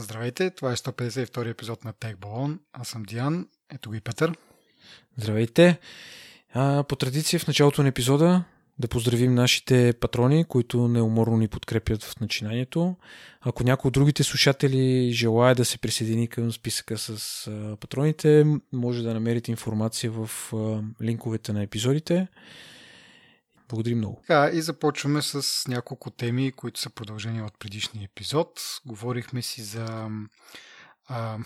Здравейте, това е 152 епизод на Tech Balloon. Аз съм Диан, ето го и Петър. Здравейте! А, по традиция в началото на епизода да поздравим нашите патрони, които неуморно ни подкрепят в начинанието. Ако някой от другите слушатели желая да се присъедини към списъка с патроните, може да намерите информация в линковете на епизодите. Благодарим много. Така, и започваме с няколко теми, които са продължени от предишния епизод. Говорихме си за а,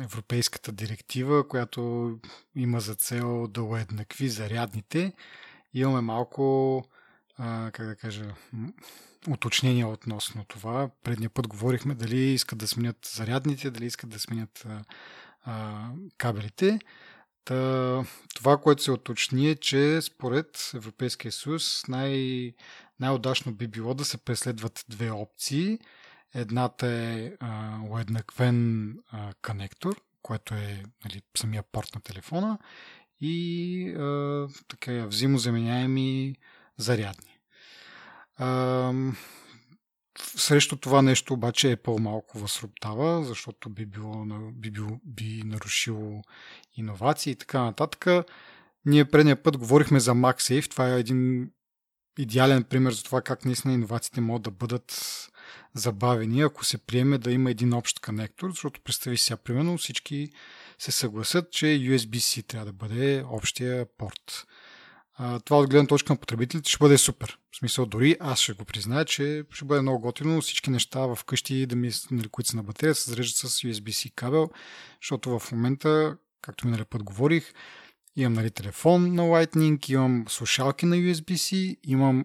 Европейската директива, която има за цел да уеднакви зарядните. Имаме малко, а, как да кажа, уточнения относно това. Предния път говорихме дали искат да сменят зарядните, дали искат да сменят а, а, кабелите. Та, това, което се оточни е, че според Европейския съюз най- най-удачно би било да се преследват две опции. Едната е а, уеднаквен а, конектор, което е нали, самия порт на телефона и а, така, взаимозаменяеми зарядни. А, Срещу това нещо обаче е по-малко възроптава, защото би, било, би, било, би нарушило иновации и така нататък. Ние предния път говорихме за MagSafe. Това е един идеален пример за това как наистина иновациите могат да бъдат забавени, ако се приеме да има един общ конектор, защото представи сега, примерно всички се съгласят, че USB-C трябва да бъде общия порт това от гледна точка на потребителите ще бъде супер. В смисъл, дори аз ще го призная, че ще бъде много готино всички неща в къщи, да ми, нали, които са на батерия, се зареждат с USB-C кабел, защото в момента, както миналия път говорих, имам нали, телефон на Lightning, имам слушалки на USB-C, имам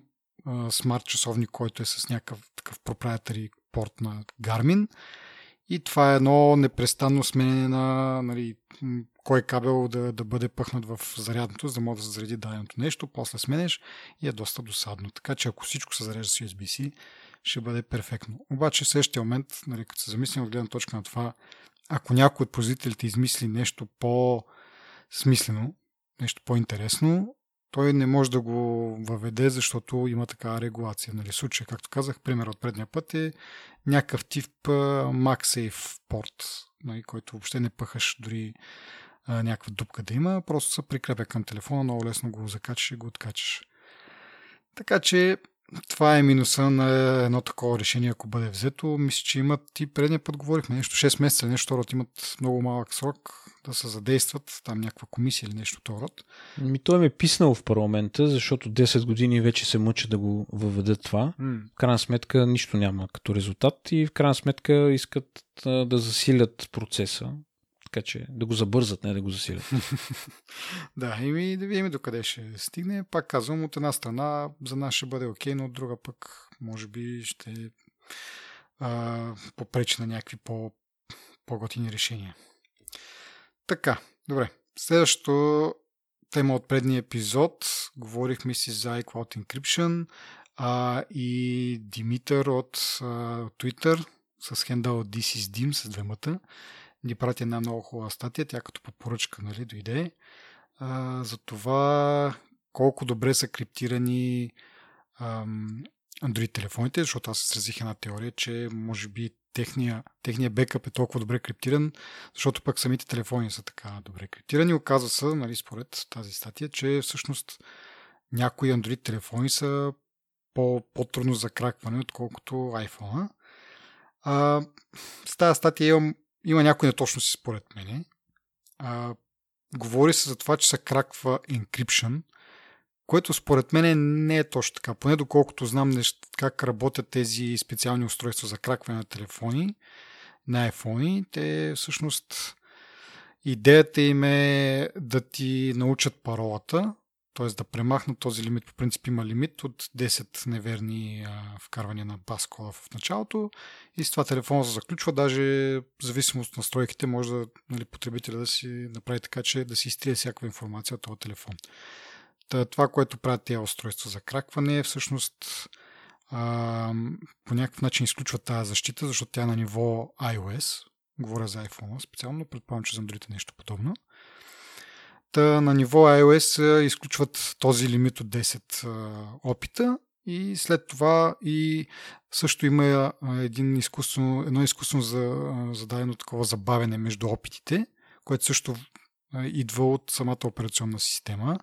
смарт часовник, който е с някакъв такъв proprietary порт на Garmin и това е едно непрестанно сменение на нали, кой кабел да, да бъде пъхнат в зарядното, за да може да се зареди даденото нещо, после сменеш и е доста досадно. Така че ако всичко се зарежда с USB-C, ще бъде перфектно. Обаче в следващия момент, нали, като се замислим от гледна точка на това, ако някой от производителите измисли нещо по-смислено, нещо по-интересно, той не може да го въведе, защото има такава регулация. Нали, случай, както казах, пример от предния път е някакъв тип MagSafe порт, нали, който въобще не пъхаш дори а, някаква дупка да има, просто се прикрепя към телефона, много лесно го закачаш и го откачаш. Така че това е минуса на едно такова решение, ако бъде взето. Мисля, че имат и предния път говорихме нещо 6 месеца, нещо второ, имат много малък срок да се задействат, там някаква комисия или нещо второ. Ми той ме е писнал в парламента, защото 10 години вече се мъча да го въведат това. Mm. В крайна сметка нищо няма като резултат и в крайна сметка искат да засилят процеса. Така че да го забързат, не да го засилят. да, и да видим докъде ще стигне. Пак казвам, от една страна за нас ще бъде окей, но от друга пък може би ще а, попречи на някакви по, по-готини решения. Така, добре. Следващото тема от предния епизод. Говорихме си за iCloud Encryption а, и Димитър от а, Twitter с хендъл This is Dim с двемата ни прати една много хубава статия, тя като по поръчка нали, дойде, а, за това колко добре са криптирани ам, Android телефоните, защото аз сразих една теория, че може би техния, техния бекъп е толкова добре криптиран, защото пък самите телефони са така добре криптирани. Оказва се, нали, според тази статия, че всъщност някои Android телефони са по, по-трудно за кракване, отколкото iPhone. А, с тази статия имам има някои неточности според мене. А, говори се за това, че се краква encryption, което според мен не е точно така. Поне доколкото знам нещ, как работят тези специални устройства за кракване на телефони, на iPhone, те всъщност идеята им е да ти научат паролата, т.е. да премахнат този лимит. По принцип има лимит от 10 неверни а, вкарвания на паскода в началото и с това телефона се заключва. Даже в зависимост от настройките може да нали, потребителя да си направи така, че да си изтрие всякаква информация от този телефон. Та, това, което правят тези устройства за кракване е всъщност а, по някакъв начин изключва тази защита, защото тя е на ниво iOS. Говоря за iPhone специално, предполагам, че за Android е нещо подобно. На ниво iOS изключват този лимит от 10 опита и след това и също има един изкуствено, едно изкуствено зададено такова забавене между опитите, което също идва от самата операционна система.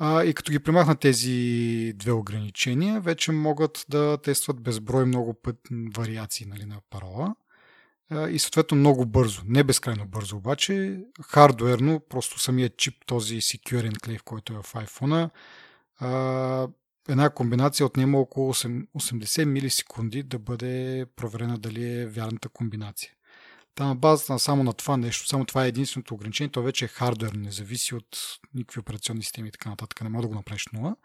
И като ги примахнат тези две ограничения, вече могат да тестват безброй много път вариации нали, на парола. И съответно много бързо. Не безкрайно бързо обаче. Хардуерно, просто самият чип, този Secure Enclave, който е в iPhone, една комбинация отнема около 80 милисекунди да бъде проверена дали е вярната комбинация. Та на базата на само на това нещо, само това е единственото ограничение, то вече е хардвер, не зависи от никакви операционни системи и така нататък, не може да го направиш нула.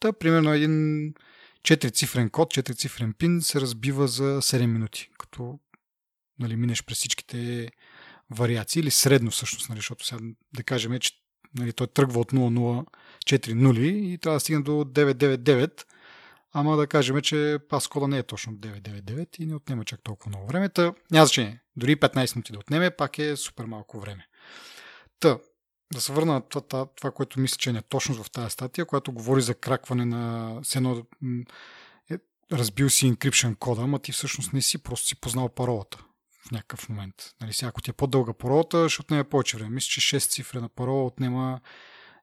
Та, примерно един 4-цифрен код, 4-цифрен пин се разбива за 7 минути, като нали, минеш през всичките вариации или средно всъщност, нали, защото сега да кажем, че нали, той тръгва от 004 нули и трябва да стигне до 999, ама да кажем, че паскода не е точно 999 и не отнема чак толкова много време. Та, няма значение. Дори 15 минути да отнеме, пак е супер малко време. Та, да се върна на това, това, това, което мисля, че е неточност в тази статия, която говори за кракване на с едно е, разбил си encryption кода, ама ти всъщност не си, просто си познал паролата в някакъв момент. Нали, сега, ако ти е по-дълга паролата, ще отнеме повече време. Мисля, че 6 цифри на парола отнема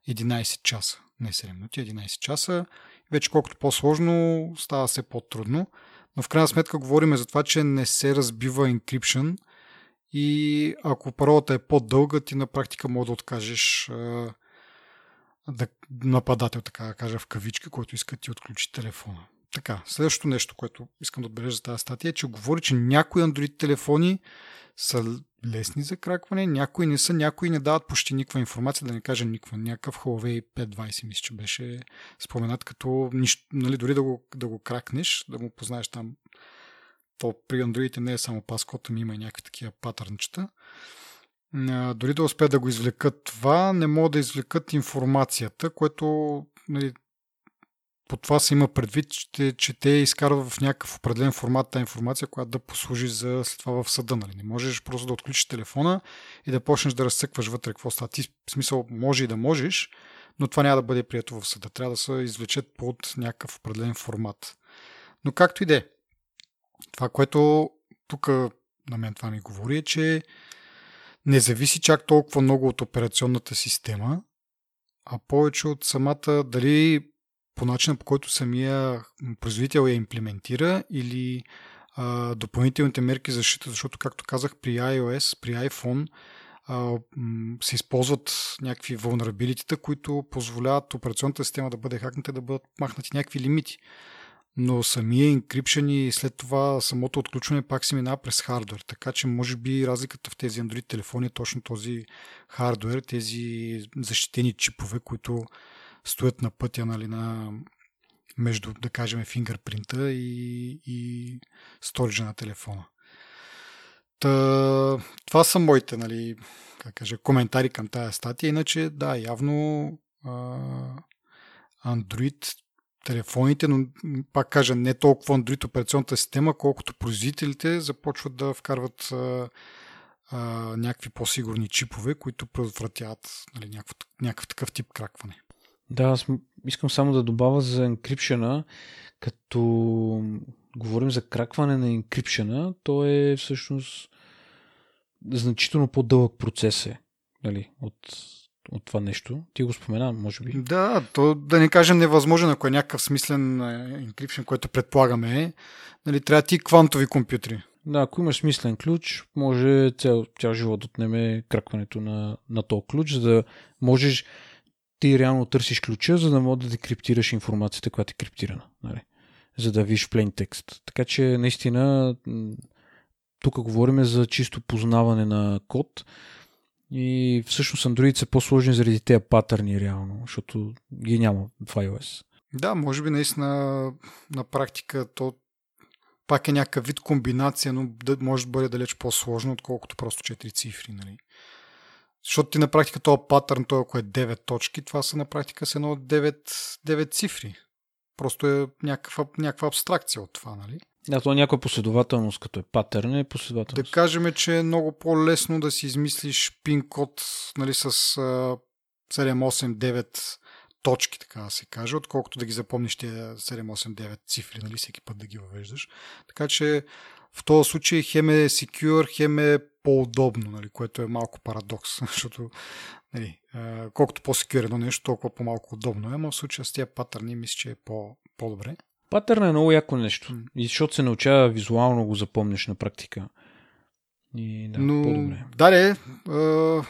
11 часа. Не 7 минути, 11 часа. Вече колкото по-сложно, става все по-трудно. Но в крайна сметка говорим за това, че не се разбива encryption и ако паролата е по-дълга, ти на практика може да откажеш да, нападател, така да кажа в кавички, който иска ти отключи телефона. Така, следващото нещо, което искам да отбележа за тази статия е, че говори, че някои Android телефони са лесни за кракване, някои не са, някои не дават почти никаква информация, да не кажа никаква. Някакъв Huawei 520 мисля, че беше споменат като нали, дори да го, да го кракнеш, да му познаеш там то при Android не е само паскота ми, има и някакви такива патърнчета. Дори да успеят да го извлекат това, не могат да извлекат информацията, което нали, по това се има предвид, че, че те изкарват в някакъв определен формат тази информация, която да послужи за след това в съда. Нали? Не можеш просто да отключиш телефона и да почнеш да разсъкваш вътре какво става. Ти в смисъл може и да можеш, но това няма да бъде прието в съда. Трябва да се извлечет под някакъв определен формат. Но както и да е. Това, което тук на мен това ми говори е, че не зависи чак толкова много от операционната система, а повече от самата дали по начина по който самия производител я имплементира или а, допълнителните мерки за защита, защото както казах при iOS, при iPhone а, се използват някакви vulnerability, които позволяват операционната система да бъде хакната да бъдат махнати някакви лимити. Но самия encryption и след това самото отключване пак се минава през хардвер. Така че може би разликата в тези Android телефони е точно този хардвер, тези защитени чипове, които стоят на пътя нали, на между, да кажем, фингърпринта и, и сториджа на телефона. Та, това са моите, нали, как кажа, коментари към тази статия. Иначе, да, явно а, Android телефоните, но пак кажа, не толкова Android операционната система, колкото производителите започват да вкарват а, а, някакви по-сигурни чипове, които предотвратяват нали, някакъв, някакъв такъв тип кракване. Да, аз искам само да добавя за енкрипшена, като говорим за кракване на енкрипшена, то е всъщност значително по-дълъг процес е, нали, от, от това нещо. Ти го спомена, може би. Да, то да не кажем невъзможен, ако е някакъв смислен енкрипшен, който предполагаме е, нали, трябва ти квантови компютри. Да, ако имаш смислен ключ, може цял, цял живот отнеме кракването на, на този ключ, за да можеш ти реално търсиш ключа, за да може да декриптираш информацията, която е криптирана. Нали? За да виж плейн текст. Така че наистина тук говорим за чисто познаване на код и всъщност Android са по-сложни заради тези патърни реално, защото ги няма в iOS. Да, може би наистина на практика то пак е някакъв вид комбинация, но може да бъде далеч по-сложно, отколкото просто 4 цифри. Нали? Защото ти на практика този патърн, той ако е 9 точки, това са на практика с едно 9, 9 цифри. Просто е някаква, някаква абстракция от това, нали? Да, то е някаква последователност, като е патърн, е последователност. Да кажем, че е много по-лесно да си измислиш пин код нали, с 7, 8, 9 точки, така да се каже, отколкото да ги запомниш тези 7, 8, 9 цифри, нали, всеки път да ги въвеждаш. Така че в този случай хем е secure, хем е по-удобно, нали, което е малко парадокс, защото нали, колкото по-секюр едно нещо, толкова по-малко удобно е, но в случая с тези патърни мисля, че е по- по-добре. Патърн е много яко нещо. Mm. И защото се научава визуално го запомниш на практика. И да, Но, по-добре. Да, е, uh,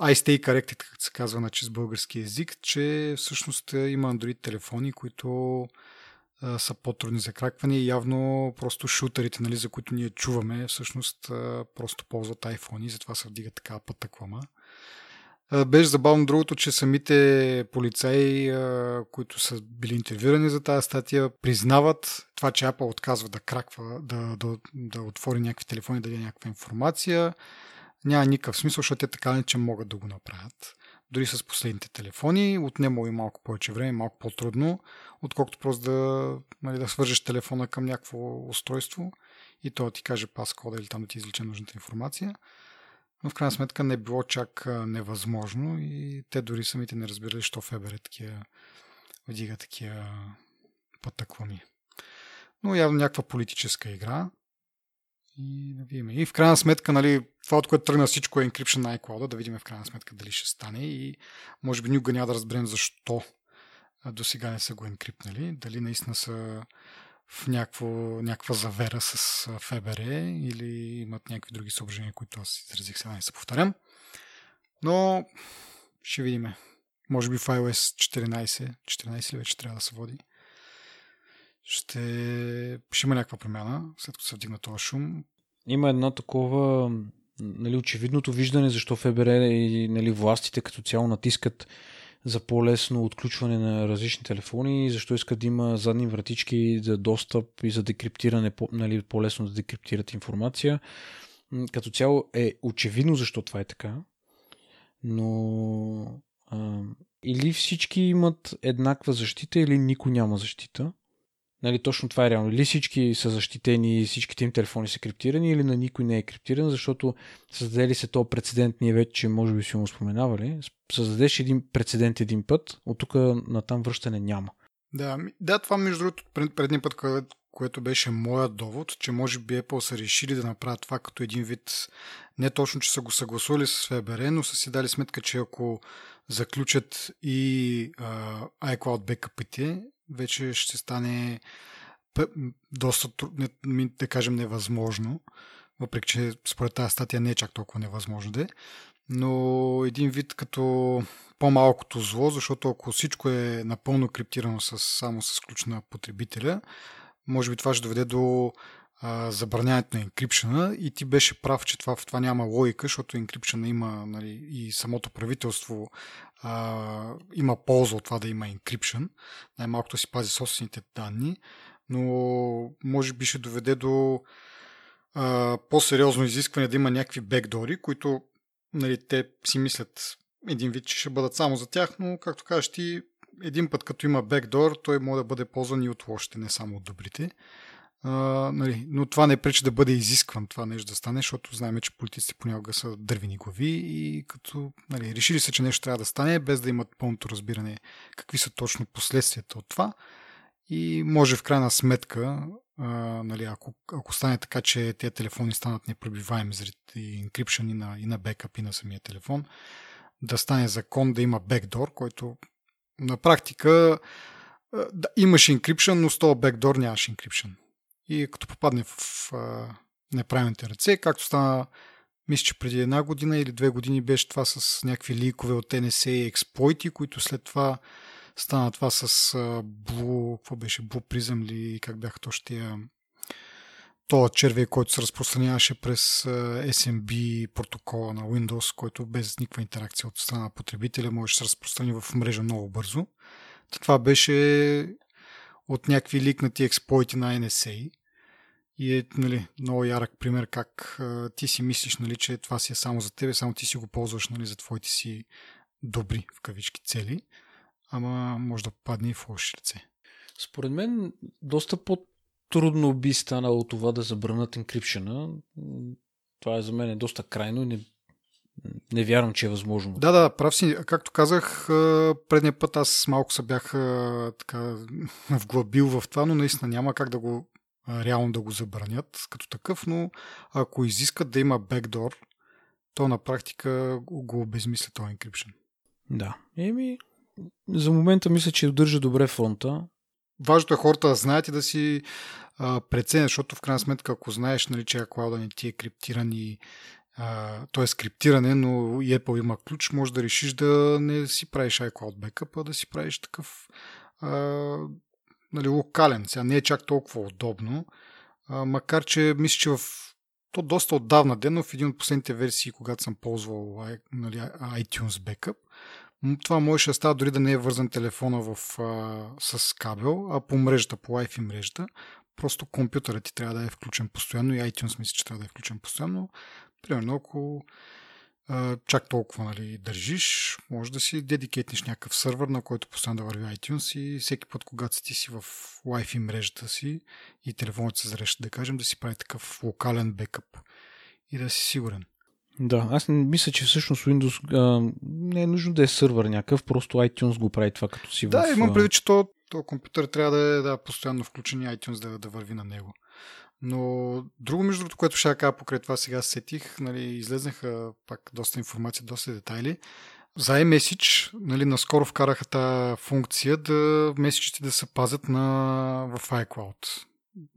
I stay corrected, както се казва на чист български язик, че всъщност има Android телефони, които uh, са по-трудни за кракване и явно просто шутерите, нали, за които ние чуваме, всъщност просто ползват iPhone и затова се вдига такава пътъквама. Беше забавно другото, че самите полицаи, които са били интервюрани за тази статия, признават това, че Apple отказва да краква, да, да, да отвори някакви телефони, да даде някаква информация. Няма никакъв смисъл, защото те така не, че могат да го направят. Дори с последните телефони, отнема и малко повече време, малко по-трудно, отколкото просто да, нали, да свържеш телефона към някакво устройство и то ти каже паскода или там да ти извлече нужната информация но в крайна сметка не било чак невъзможно и те дори самите не разбирали, що Фебер е такива, вдига такива пътъквами. Но явно някаква политическа игра. И да видим. И в крайна сметка, нали, това от което тръгна всичко е encryption на iCloud, да видим в крайна сметка дали ще стане и може би никога няма да разберем защо до сега не са го енкрипнали. Дали наистина са в някакво, някаква завера с ФБР или имат някакви други съображения, които аз изразих сега не се повторям. Но ще видим. Може би в iOS 14, 14 ли вече трябва да се води. Ще, ще има някаква промяна, след като се вдигна този шум. Има едно такова нали, очевидното виждане защо ФБР и нали, властите като цяло натискат за по-лесно отключване на различни телефони, защо искат да има задни вратички за достъп и за декриптиране, нали, по-лесно да декриптират информация. Като цяло е очевидно защо това е така, но а, или всички имат еднаква защита, или никой няма защита. Нали, точно това е реално. Или всички са защитени, всичките им телефони са криптирани, или на никой не е криптиран, защото създадели се този прецедент, ние вече може би си му споменавали. Създадеш един прецедент един път, от тук на там връщане няма. Да, да, това между другото пред, предния път, което беше моят довод, че може би Apple са решили да направят това като един вид, не точно, че са го съгласували с ФБР, но са си дали сметка, че ако заключат и а, iCloud бекъпите, вече ще стане доста, да кажем, невъзможно. Въпреки, че според тази статия не е чак толкова невъзможно да е. Но един вид като по-малкото зло, защото ако всичко е напълно криптирано с, само с ключ на потребителя, може би това ще доведе до а, забраняването на енкрипшена и ти беше прав, че това, в това няма логика, защото енкрипшена има нали, и самото правителство а, има полза от това да има енкрипшен. Най-малкото си пази собствените данни, но може би ще доведе до а, по-сериозно изискване да има някакви бекдори, които нали, те си мислят един вид, че ще бъдат само за тях, но както кажеш ти, един път като има бекдор, той може да бъде ползван и от лошите, не само от добрите. Нали, но това не пречи да бъде изискван това нещо да стане, защото знаем, че политиците понякога са дървени глави и като нали, решили се, че нещо трябва да стане, без да имат пълното разбиране какви са точно последствията от това. И може в крайна сметка, а, нали, ако, ако стане така, че тези телефони станат непробиваеми заради инкрипшен и на, и на бекъп и на самия телефон, да стане закон да има бекдор, който на практика да, имаш инкрипшен, но с този бекдор нямаш инкрипшен и като попадне в а, неправилните ръце, както стана, мисля, че преди една година или две години беше това с някакви ликове от NSA и експлойти, които след това стана това с Blue, какво беше, Blue Prism или как бяха точно тия този червей, който се разпространяваше през SMB протокола на Windows, който без никаква интеракция от страна на потребителя може да се разпространи в мрежа много бързо. Това беше от някакви ликнати експлойти на NSA. И е нали, много ярък пример как а, ти си мислиш, нали, че това си е само за тебе, само ти си го ползваш нали, за твоите си добри, в кавички, цели, ама може да падне и в лоши ръце. Според мен, доста по-трудно би станало това да забранат енкрипшена. Това е за мен е доста крайно и не, не вярвам, че е възможно. Да, да, прав си. Както казах, предния път аз малко се бях така вглъбил в това, но наистина няма как да го реално да го забранят като такъв, но ако изискат да има бекдор, то на практика го обезмисля този encryption. Да. Еми, за момента мисля, че удържа добре фронта. Важното е хората да знаят и да си а, преценят, защото в крайна сметка, ако знаеш, нали, че iCloud не ти е криптиран и то е скриптиране, но и Apple има ключ, може да решиш да не си правиш iCloud backup, а да си правиш такъв а, нали, локален. Сега не е чак толкова удобно, а, макар че мисля, че в то доста отдавна ден, в един от последните версии, когато съм ползвал нали, iTunes Backup, това можеше да става дори да не е вързан телефона в, а, с кабел, а по мрежата, по Wi-Fi мрежата. Просто компютърът ти трябва да е включен постоянно и iTunes мисля, че трябва да е включен постоянно. Примерно, ако а, чак толкова нали, държиш, може да си дедикейтнеш някакъв сървър, на който постоянно да върви iTunes и всеки път, когато си си в Wi-Fi мрежата си и телефонът се зареща, да кажем, да си прави такъв локален бекъп и да си сигурен. Да, аз не мисля, че всъщност Windows а, не е нужно да е сървър някакъв, просто iTunes го прави това като си да, в... Да, имам предвид, че то, то компютър трябва да е да, постоянно включен и iTunes да, да върви на него. Но друго, между другото, което ще кажа покрай това сега сетих, нали, излезнаха пак доста информация, доста детайли. За iMessage, нали, наскоро вкараха тази функция да месечите да се пазят на, в iCloud.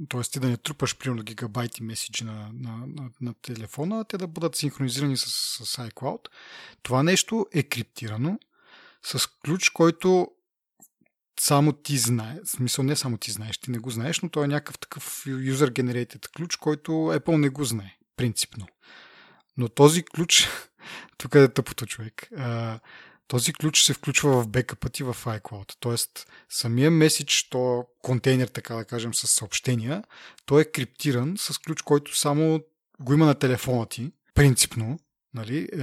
Тоест ти да не трупаш примерно гигабайти меседжи на, на, на, на телефона, а те да бъдат синхронизирани с, с iCloud. Това нещо е криптирано с ключ, който само ти знае. В смисъл не само ти знаеш, ти не го знаеш, но той е някакъв такъв user-generated ключ, който Apple не го знае, принципно. Но този ключ, тук е тъпото човек, този ключ се включва в бекъпа ти в iCloud. Тоест, самия меседж, то контейнер, така да кажем, с съобщения, той е криптиран с ключ, който само го има на телефона ти, принципно, Нали, е,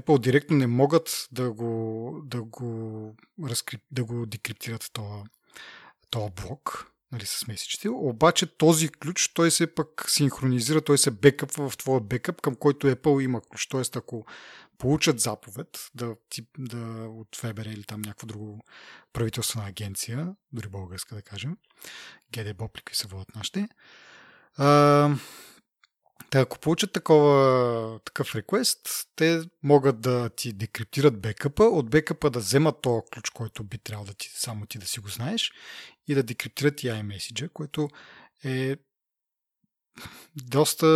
Apple директно не могат да го, да го, разкрип, да го декриптират този, този блок нали, с месечите. Обаче този ключ, той се пък синхронизира, той се бекъпва в твоя бекъп, към който Apple има ключ. Тоест, ако получат заповед да, тип, да, от Weber или там някаква друга правителствена агенция, дори българска да кажем, ГДБОП ли се водят нашите, Та, ако получат такова, такъв реквест, те могат да ти декриптират бекъпа, от бекъпа да вземат този ключ, който би трябвало да ти, само ти да си го знаеш, и да декриптират и iMessage, което е доста,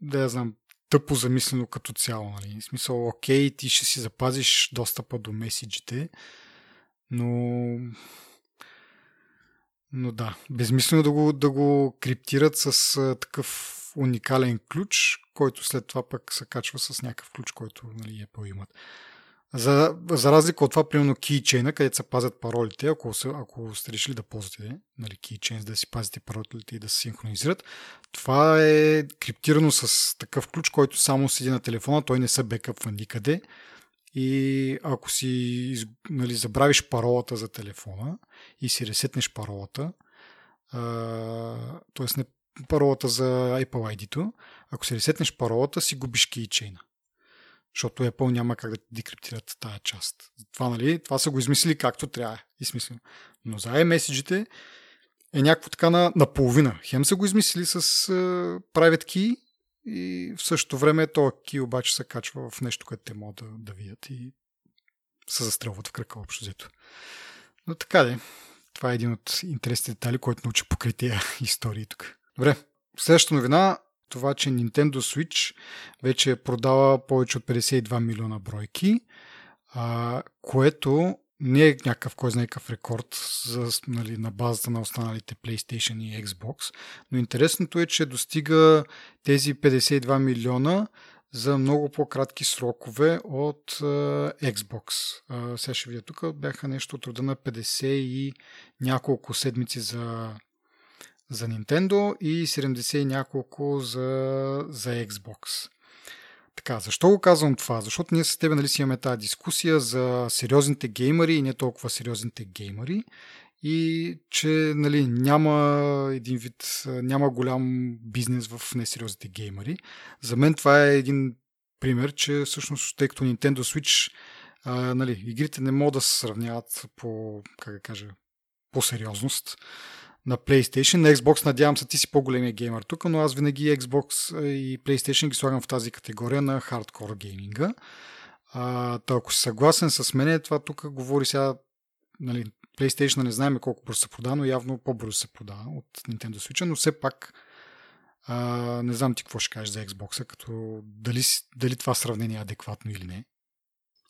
да я знам, тъпо замислено като цяло. Нали? В смисъл, окей, ти ще си запазиш достъпа до меседжите, но но да, безмислено да го, да го криптират с такъв уникален ключ, който след това пък се качва с някакъв ключ, който нали, Apple имат. За, за разлика от това, примерно keychain, където се пазят паролите, ако, се, ако сте решили да ползвате нали, keychain, да си пазите паролите и да се синхронизират, това е криптирано с такъв ключ, който само седи на телефона, той не се бекъпва никъде. И ако си нали, забравиш паролата за телефона и си ресетнеш паролата, т.е. не паролата за Apple ID-то, ако се ресетнеш паролата, си губиш кейчейна. Защото Apple няма как да декриптират тази част. Това, нали, това са го измислили както трябва. Измислено. Но за iMessage е някакво така на, на половина. Хем са го измислили с uh, private key и в същото време то ки обаче се качва в нещо, което те могат да, да видят и се застрелват в кръка общо взето. Но така де. Това е един от интересните детали, който научи покрай тези истории тук. Добре, следващата новина това, че Nintendo Switch вече е продава повече от 52 милиона бройки, а, което не е някакъв, кой знае какъв рекорд за, нали, на базата на останалите PlayStation и Xbox, но интересното е, че достига тези 52 милиона за много по-кратки срокове от uh, Xbox. Uh, сега ще видя тук, бяха нещо от рода на 50 и няколко седмици за за Nintendo и 70 и няколко за, за Xbox. Така, защо го казвам това? Защото ние с тебе нали, си имаме тази дискусия за сериозните геймери и не толкова сериозните геймери и че нали, няма един вид, няма голям бизнес в несериозните геймери. За мен това е един пример, че всъщност, тъй като Nintendo Switch а, нали, игрите не могат да се сравняват по, как да кажа, по сериозност на PlayStation. На Xbox, надявам се, ти си по-големия геймер тук, но аз винаги Xbox и PlayStation ги слагам в тази категория на хардкор гейминга. А, то, ако си съгласен с мен, това тук говори сега, нали, PlayStation не знаем колко бързо се продава, но явно по-бързо се продава от Nintendo Switch, но все пак а, не знам ти какво ще кажеш за Xbox, като дали, дали това сравнение е адекватно или не.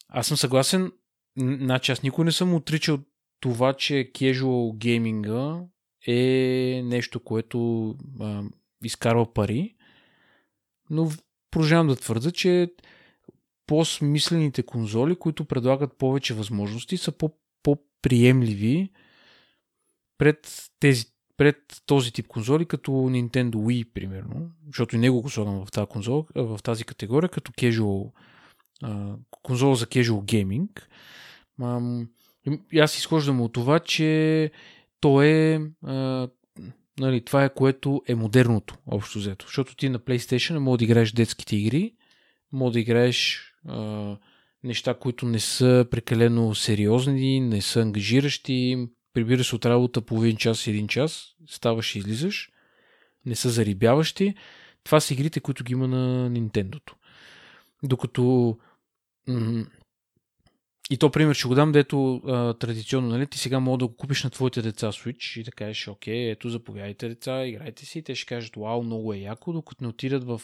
Аз съм съгласен. Значи аз никой не съм отричал това, че casual гейминга е нещо, което а, изкарва пари, но продължавам да твърда, че по-смислените конзоли, които предлагат повече възможности, са по- по-приемливи пред, тези, пред този тип конзоли, като Nintendo Wii, примерно, защото и него го слагам в тази, конзол, в тази категория, като casual, конзола за casual gaming. И аз изхождам от това, че то е а, нали, това е което е модерното, общо взето. Защото ти на PlayStation може да играеш детските игри, може да играеш а, неща, които не са прекалено сериозни, не са ангажиращи, прибираш от работа половин час, един час, ставаш и излизаш, не са зарибяващи. Това са игрите, които ги има на Nintendo. Докато и то пример ще го дам, дето а, традиционно, нали, ти сега мога да го купиш на твоите деца Switch и да кажеш, окей, ето заповядайте деца, играйте си, те ще кажат, вау, много е яко, докато не отидат в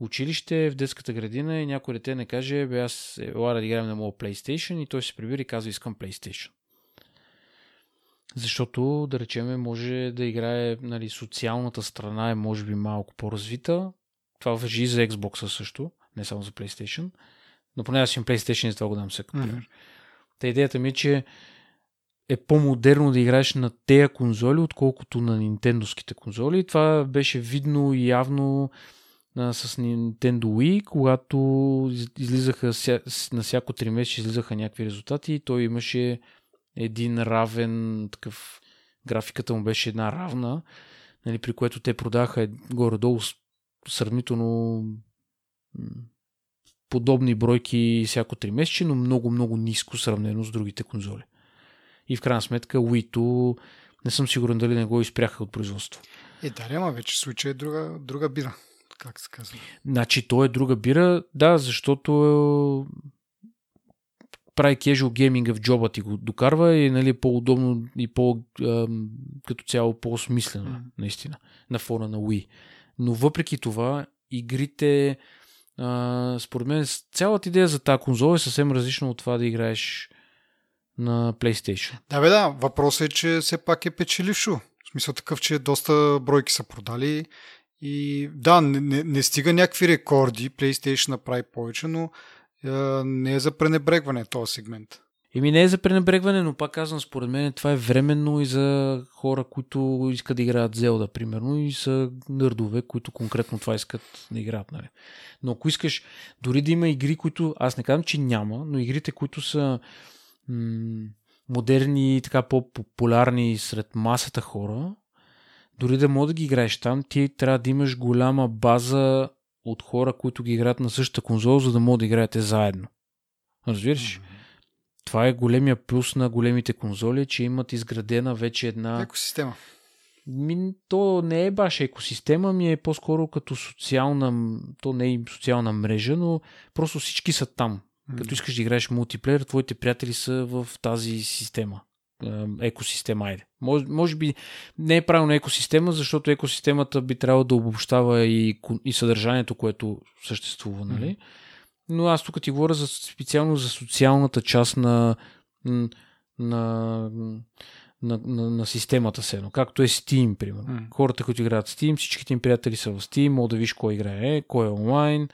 училище, в детската градина и някой дете не каже, бе аз ела да играем на моят PlayStation и той се прибира и казва, искам PlayStation. Защото, да речеме, може да играе, нали, социалната страна е може би малко по-развита. Това въжи и за Xbox също, не само за PlayStation. Но поне аз имам PlayStation и това го дам пример. Mm-hmm. Та идеята ми е, че е по-модерно да играеш на тея конзоли, отколкото на нинтендоските конзоли. Това беше видно и явно а, с Nintendo Wii, когато излизаха на всяко 3 месеца излизаха някакви резултати и той имаше един равен такъв графиката му беше една равна, нали, при което те продаха горе-долу сравнително подобни бройки всяко 3 месече, но много, много ниско сравнено с другите конзоли. И в крайна сметка Wii не съм сигурен дали не го изпряха от производство. Е, да, ама вече случай е друга, друга бира, как се казва. Значи, то е друга бира, да, защото е... прави кежуал гейминга в джоба ти го докарва и нали, по-удобно и по, като цяло по-смислено, mm. наистина, на фона на Wii. Но въпреки това, игрите според мен цялата идея за тази конзола е съвсем различна от това да играеш на PlayStation. Да, бе, да. Въпросът е, че все пак е печелившо. В смисъл такъв, че доста бройки са продали и да, не, не, не стига някакви рекорди. PlayStation направи повече, но е, не е за пренебрегване този сегмент. Еми не е за пренебрегване, но пак казвам, според мен това е временно и за хора, които искат да играят Зелда, примерно, и са нърдове, които конкретно това искат да играят. Нали. Но ако искаш, дори да има игри, които, аз не казвам, че няма, но игрите, които са м- модерни и така по-популярни сред масата хора, дори да мога да ги играеш там, ти трябва да имаш голяма база от хора, които ги играят на същата конзола, за да могат да играете заедно. Разбираш? Mm-hmm това е големия плюс на големите конзоли, че имат изградена вече една... Екосистема. Ми, то не е баш екосистема, ми е по-скоро като социална, то не е социална мрежа, но просто всички са там. Mm. Като искаш да играеш мултиплеер, твоите приятели са в тази система. Екосистема, айде. Може, може би не е правилно екосистема, защото екосистемата би трябвало да обобщава и, и съдържанието, което съществува, нали? Mm но аз тук ти говоря за, специално за социалната част на, на, на, на, на, системата се едно. Както е Steam, примерно. Mm. Хората, които играят Steam, всичките им приятели са в Steam, мога да виж кой играе, кой е онлайн,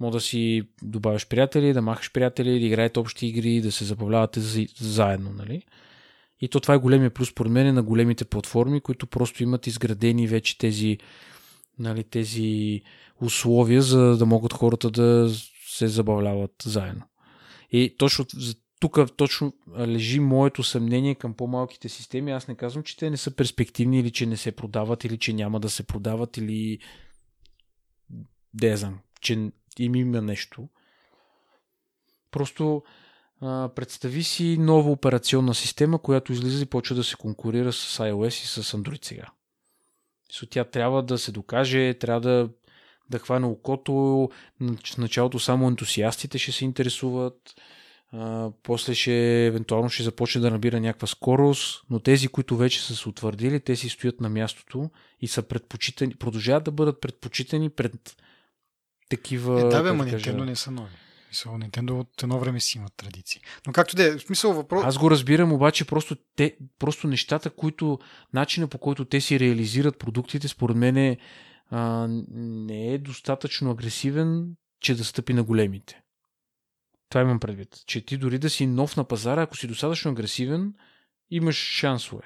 мога да си добавяш приятели, да махаш приятели, да играете общи игри, да се забавлявате заедно, нали? И то това е големия плюс, според мен, на големите платформи, които просто имат изградени вече тези, нали, тези условия, за да могат хората да се забавляват заедно. И точно тук точно лежи моето съмнение към по-малките системи. Аз не казвам, че те не са перспективни или че не се продават или че няма да се продават или да знам, че им има нещо. Просто представи си нова операционна система, която излиза и почва да се конкурира с iOS и с Android сега. So, тя трябва да се докаже, трябва да, да хване окото. В началото само ентусиастите ще се интересуват. А, после ще, евентуално ще започне да набира някаква скорост, но тези, които вече са се утвърдили, те си стоят на мястото и са предпочитани, продължават да бъдат предпочитани пред такива... Е, да, бе, ма Nintendo не са нови. Мисъл, Nintendo от едно време си имат традиции. Но както да е, смисъл въпрос... Аз го разбирам, обаче просто, те, просто нещата, които, начина по който те си реализират продуктите, според мен е, а, не е достатъчно агресивен, че да стъпи на големите. Това имам предвид. Че ти дори да си нов на пазара, ако си достатъчно агресивен, имаш шансове.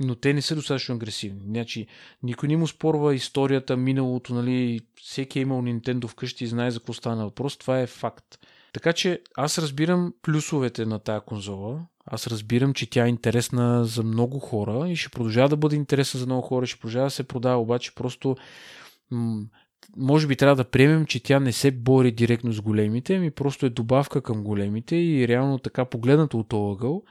Но те не са достатъчно агресивни. Значи, никой не му спорва историята, миналото, нали, всеки е имал Nintendo вкъщи и знае за какво стана въпрос. Това е факт. Така че аз разбирам плюсовете на тая конзола. Аз разбирам, че тя е интересна за много хора и ще продължава да бъде интересна за много хора, ще продължава да се продава, обаче просто м- може би трябва да приемем, че тя не се бори директно с големите, ми просто е добавка към големите и реално така погледнато от ъгъл,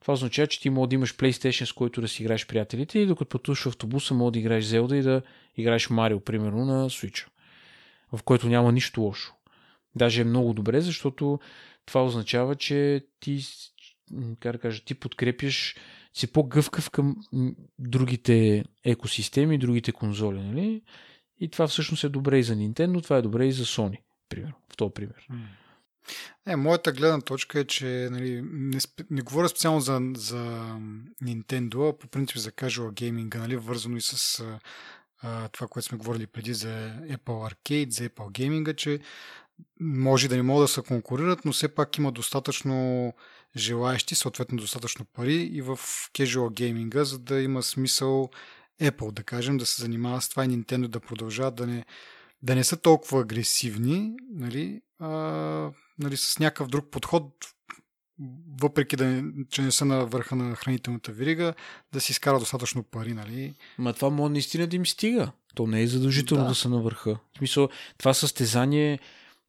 това означава, че ти може да имаш PlayStation, с който да си играеш приятелите и докато пътуваш автобуса, може да играеш Zelda и да играеш Марио, примерно, на Switch, в който няма нищо лошо. Даже е много добре, защото това означава, че ти, как да кажа, ти подкрепяш, си по-гъвкав към другите екосистеми, другите конзоли, нали? И това всъщност е добре и за Nintendo, това е добре и за Sony, примерно, в този пример. Е, моята гледна точка е, че нали, не, не говоря специално за, за Nintendo, а по принцип за casual gaming, нали, вързано и с а, това, което сме говорили преди за Apple Arcade, за Apple Gaming, че може да не могат да се конкурират, но все пак има достатъчно желаящи, съответно достатъчно пари и в casual гейминга, за да има смисъл Apple, да кажем, да се занимава с това и Nintendo да продължават да не, да не са толкова агресивни, нали, а, нали, с някакъв друг подход, въпреки да, че не са на върха на хранителната вирига, да си изкара достатъчно пари, нали? Ма това може наистина да им стига. То не е задължително да, да са на върха. В смисъл, това състезание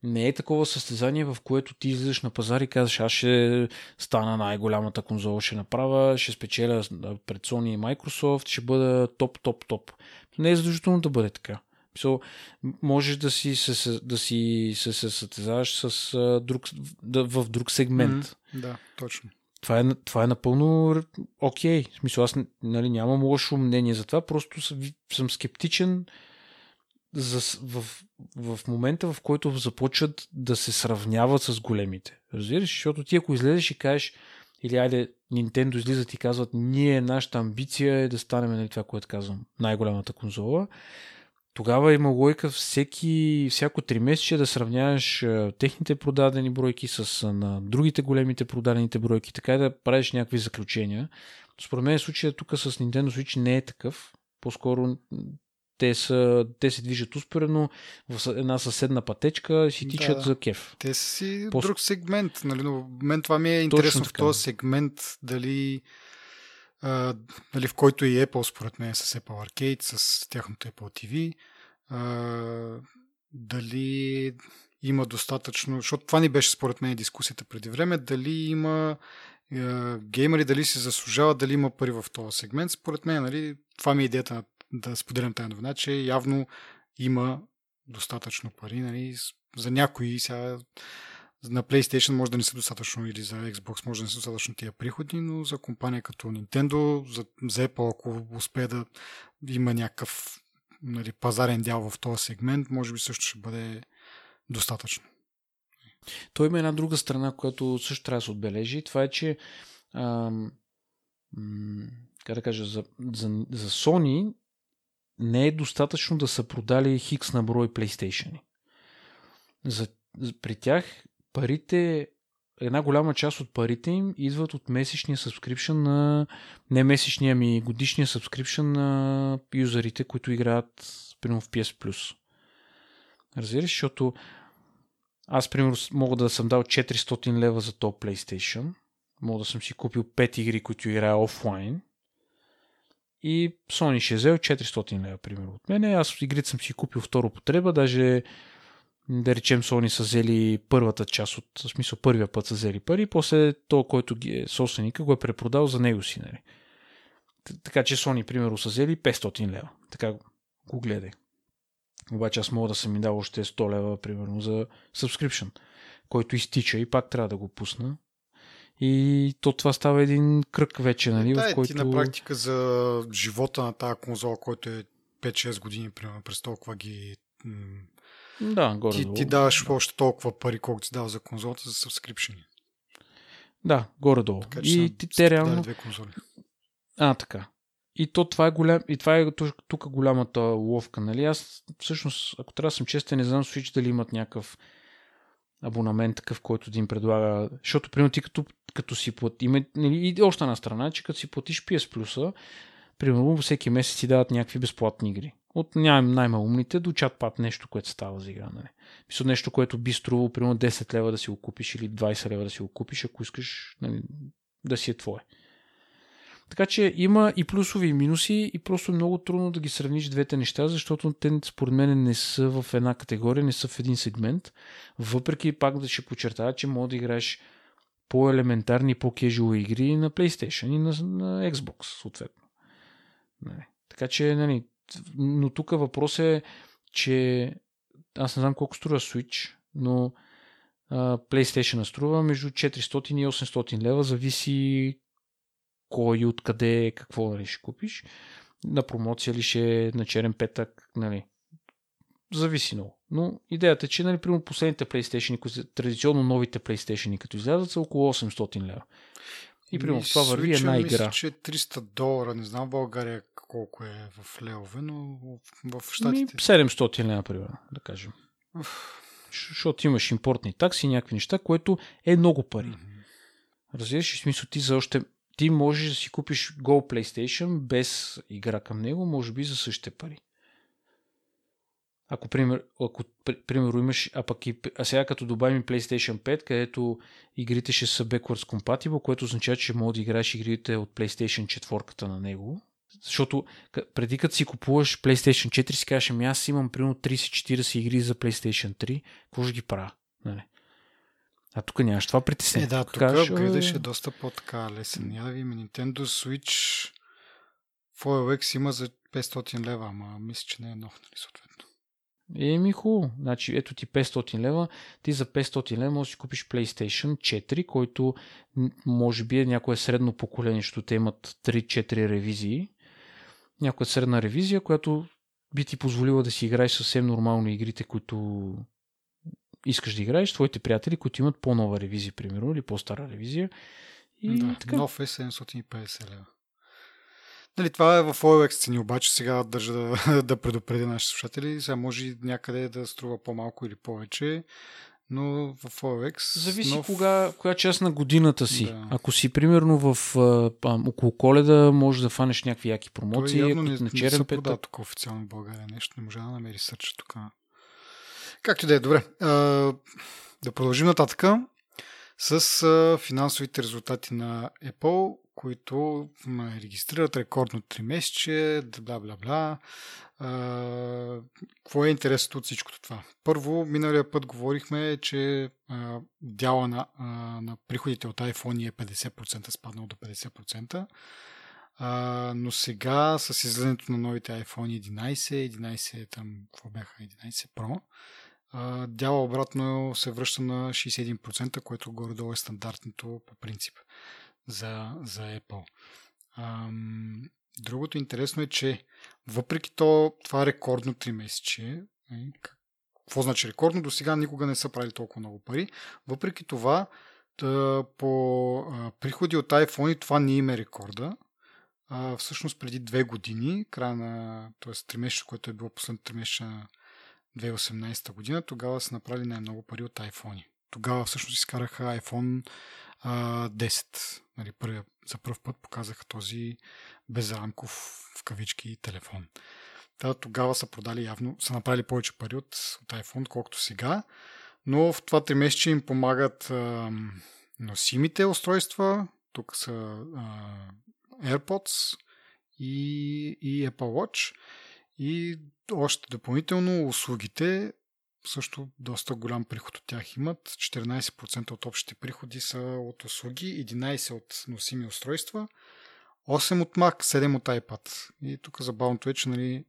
не е такова състезание, в което ти излизаш на пазар и казваш, аз ще стана най-голямата конзола, ще направя, ще спечеля пред Sony и Microsoft, ще бъда топ, топ, топ. Не е задължително да бъде така. So, можеш да си се, да си се, се състезаваш с, друг, да, в друг сегмент. Mm, да, точно. Това е, това е напълно окей. Okay. В смисъл, аз нали, нямам лошо мнение за това, просто съм, съм скептичен за, в, в момента, в който започват да се сравняват с големите. Разбираш? Защото ти ако излезеш и кажеш, или айде Nintendo излизат и казват, ние, нашата амбиция е да станем нали, това, което казвам, най-голямата конзола, тогава има лойка всеки, всяко три месече да сравняваш техните продадени бройки с на другите големите продадените бройки, така и да правиш някакви заключения. Според мен случая тук с Nintendo Switch не е такъв. По-скоро те, са, те се движат успоредно в една съседна пътечка и си тичат да, за кеф. Те са си По... друг сегмент. Нали? Но мен това ми е интересно в този сегмент дали, а, дали в който и Apple според мен с Apple Arcade, с тяхното Apple TV, а, дали има достатъчно, защото това ни беше според мен дискусията преди време, дали има геймери, дали си заслужава, дали има пари в този сегмент. Според мен, нали, това ми е идеята на да споделям тази новина, че явно има достатъчно пари. Нали, за някои сега на PlayStation може да не са достатъчно или за Xbox може да не са достатъчно тия приходи, но за компания като Nintendo, за, за Apple, ако успее да има някакъв нали, пазарен дял в този сегмент, може би също ще бъде достатъчно. Той има една друга страна, която също трябва да се отбележи. Това е, че ам, как да кажа, за, за, за Sony не е достатъчно да са продали хикс на брой PlayStation. За, при тях парите, една голяма част от парите им идват от месечния subscription на, не месечния ми, годишния subscription на юзерите, които играят примерно в PS Plus. Разбираш, защото аз, примерно, мога да съм дал 400 лева за то PlayStation, мога да съм си купил 5 игри, които играя офлайн, и Sony ще е взел 400 лева, примерно, от мене. Аз игрите съм си купил второ потреба, даже да речем Sony са взели първата част от, в смисъл първия път са взели пари, после то, който ги е собственика, го е препродал за него си, нали. Така че Sony, примерно, са взели 500 лева. Така го гледай. Обаче аз мога да съм ми дал още 100 лева, примерно, за subscription, който изтича и пак трябва да го пусна. И то това става един кръг вече, нали? Да, в който... ти на практика за живота на тази конзола, който е 5-6 години, примерно, през толкова ги... Да, горе ти, ти даваш да. още толкова пари, колкото си дава за конзолата за subscription. Да, горе-долу. Така, и ти, те реално... Две конзоли. А, така. И то това е, голям, и това е тук голямата ловка, нали? Аз всъщност, ако трябва да съм честен, не знам Switch дали имат някакъв абонамент такъв, който да им предлага. Защото, примерно, ти като, като си плати... Нали, и още една страна, че като си платиш PS Plus, примерно, всеки месец ти дават някакви безплатни игри. От най-малумните до чатпад нещо, което става за игра. Нали? Мисля, нещо, което би струвало примерно 10 лева да си го купиш или 20 лева да си го купиш, ако искаш нали, да си е твое. Така че има и плюсови и минуси и просто е много трудно да ги сравниш двете неща, защото те според мен не са в една категория, не са в един сегмент. Въпреки пак да ще подчертая, че мога да играеш по-елементарни, по-кежуал игри на PlayStation и на, на Xbox, съответно. Нали. Така че, нали, но тук въпрос е, че аз не знам колко струва Switch, но PlayStation струва между 400 и 800 лева, зависи кой, откъде, какво нали, ще купиш. На промоция ли ще е на черен петък, нали. Зависи много. Но идеята е, че нали, примерно последните PlayStation, традиционно новите PlayStation, като излязат, са около 800 лева. И примерно това върви една игра. Мисля, че 300 долара, не знам в България колко е в левове, но в Штатите... 700 лева, примерно, да кажем. Защото имаш импортни такси, някакви неща, което е много пари. Mm-hmm. Разбираш, в смисъл ти за още ти можеш да си купиш Go PlayStation без игра към него, може би за същите пари. Ако, пример, ако примерно имаш, а пък и, а сега като добавим PlayStation 5, където игрите ще са backwards compatible, което означава, че може да играеш игрите от PlayStation 4 на него. Защото преди като си купуваш PlayStation 4, си кажеш, ами аз имам примерно 30-40 игри за PlayStation 3, какво ще ги правя? Нали? А тук нямаш това притеснение. Е, да, тук кажеш, апгрейдът е доста по-така лесен. Я да видим, Nintendo Switch X има за 500 лева, ама мисля, че не е нов, нали, съответно. Еми хубаво. Значи, ето ти 500 лева. Ти за 500 лева можеш да си купиш PlayStation 4, който може би е някое средно поколение, защото те имат 3-4 ревизии. Някоя средна ревизия, която би ти позволила да си играеш съвсем нормално игрите, които искаш да играеш, твоите приятели, които имат по-нова ревизия, примерно, или по-стара ревизия. И да, така. нов е 750 лева. Нали, това е в OLX цени, обаче сега държа да, да предупредя нашите слушатели. Сега може някъде да струва по-малко или повече, но в OLX... Зависи нов... кога, коя част на годината си. Да. Ако си примерно в а, около коледа, може да фанеш някакви яки промоции. Той явно не, на черен не се тук официално в България нещо. Не може да намери сърча тук. Както да е, добре. А, да продължим нататък с а, финансовите резултати на Apple, които регистрират рекордно 3 месече, бла бла бла. А, какво е интересното от всичко това? Първо, миналия път говорихме, че а, дяла на, а, на приходите от iPhone е 50%, спаднал до 50%. А, но сега с излизането на новите iPhone 11, 11 там, какво бяха, 11 Pro, дяла обратно се връща на 61%, което горе-долу е стандартното по принцип за, за Apple. Ам, другото интересно е, че въпреки то, това е рекордно 3 месече, какво значи рекордно? До сега никога не са правили толкова много пари. Въпреки това, по приходи от iPhone това не им е рекорда. всъщност преди две години, края на, т.е. 3 месеца, което е било последното 3 месеца 2018 година, тогава са направили най-много пари от iPhone. Тогава всъщност изкараха iPhone а, 10. Нали, първия, за първ път показаха този безрамков в кавички телефон. Та, тогава са продали явно, са направили повече пари от, от iPhone, колкото сега, но в това три месече им помагат а, носимите устройства, тук са а, AirPods и, и Apple Watch и още допълнително услугите, също доста голям приход от тях имат. 14% от общите приходи са от услуги, 11% от носими устройства, 8 от Mac, 7 от iPad. И тук забавното е, че нали,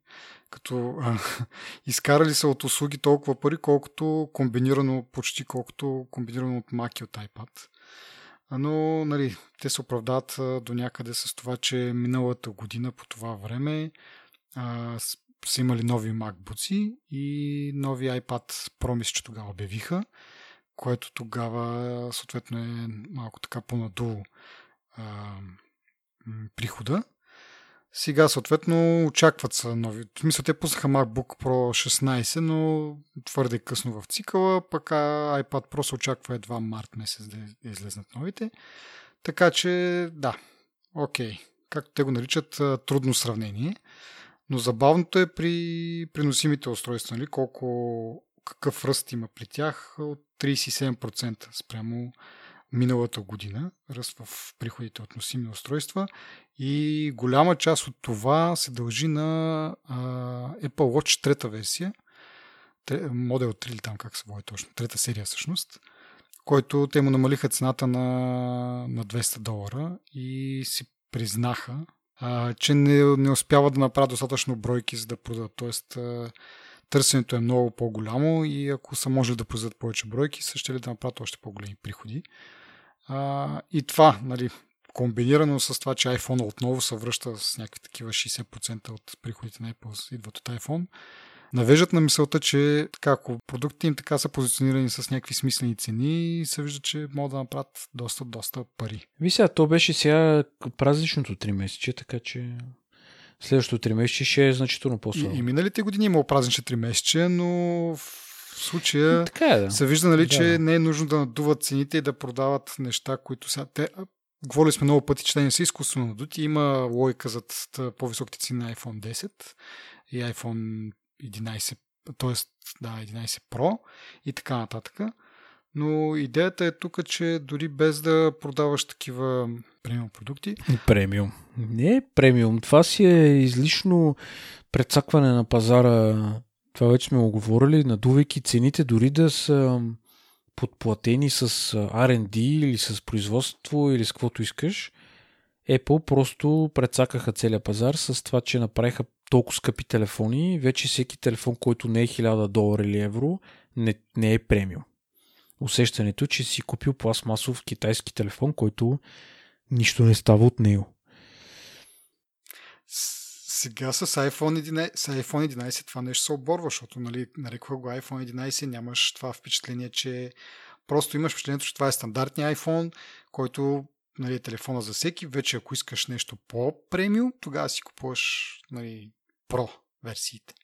като а, изкарали са от услуги толкова пари, колкото комбинирано, почти колкото комбинирано от Mac и от iPad. Но нали, те се оправдават до някъде с това, че миналата година по това време са имали нови MacBooks и нови iPad Pro, мисля, че тогава обявиха, което тогава съответно е малко така по-надолу прихода. Сега, съответно, очакват са нови. В смисъл, те пуснаха MacBook Pro 16, но твърде късно в цикъла, пък iPad Pro се очаква едва март месец да излезнат новите. Така че, да, окей. Както те го наричат, трудно сравнение. Но забавното е при преносимите устройства, нали? колко, какъв ръст има при тях? От 37% спрямо миналата година, ръст в приходите от носими устройства. И голяма част от това се дължи на а, Apple Watch трета версия, модел 3 или там как се води точно, трета серия всъщност, който те му намалиха цената на, на 200 долара и си признаха, а, че не, не успяват да направят достатъчно бройки за да продадат. Тоест, а, търсенето е много по-голямо и ако са можели да произведат повече бройки, са ще ли да направят още по-големи приходи. А, и това, нали, комбинирано с това, че iPhone отново се връща с някакви такива 60% от приходите на Apple идват от iPhone, навеждат на мисълта, че така, ако продуктите им така са позиционирани с някакви смислени цени, се вижда, че могат да направят доста, доста пари. Ви сега, то беше сега празничното 3 месече, така че следващото 3 месече ще е значително по-слабо. И, и миналите години е имало празнични 3 месече, но в случая така е, да. се вижда, нали, да. че не е нужно да надуват цените и да продават неща, които са... Те, говорили сме много пъти, че те не са изкуствено надути. Има логика за по-високите цени на iPhone 10 и iPhone 11, т.е. да, 11 Pro и така нататък. Но идеята е тук, че дори без да продаваш такива премиум продукти. Премиум. Не е премиум. Това си е излишно прецакване на пазара. Това вече сме оговорили, надувайки цените, дори да са подплатени с R&D или с производство или с каквото искаш. Apple просто прецакаха целият пазар с това, че направиха толкова скъпи телефони. Вече всеки телефон, който не е 1000 долара или евро, не, не е премиум. Усещането, че си купил пластмасов китайски телефон, който нищо не става от него. Сега с iPhone 11, с iPhone 11 това нещо се оборва, защото нали, нареква го iPhone 11, нямаш това впечатление, че просто имаш впечатлението, че това е стандартният iPhone, който нали, е телефона за всеки. Вече ако искаш нещо по-премиум, тогава си купуваш нали, Pro версиите.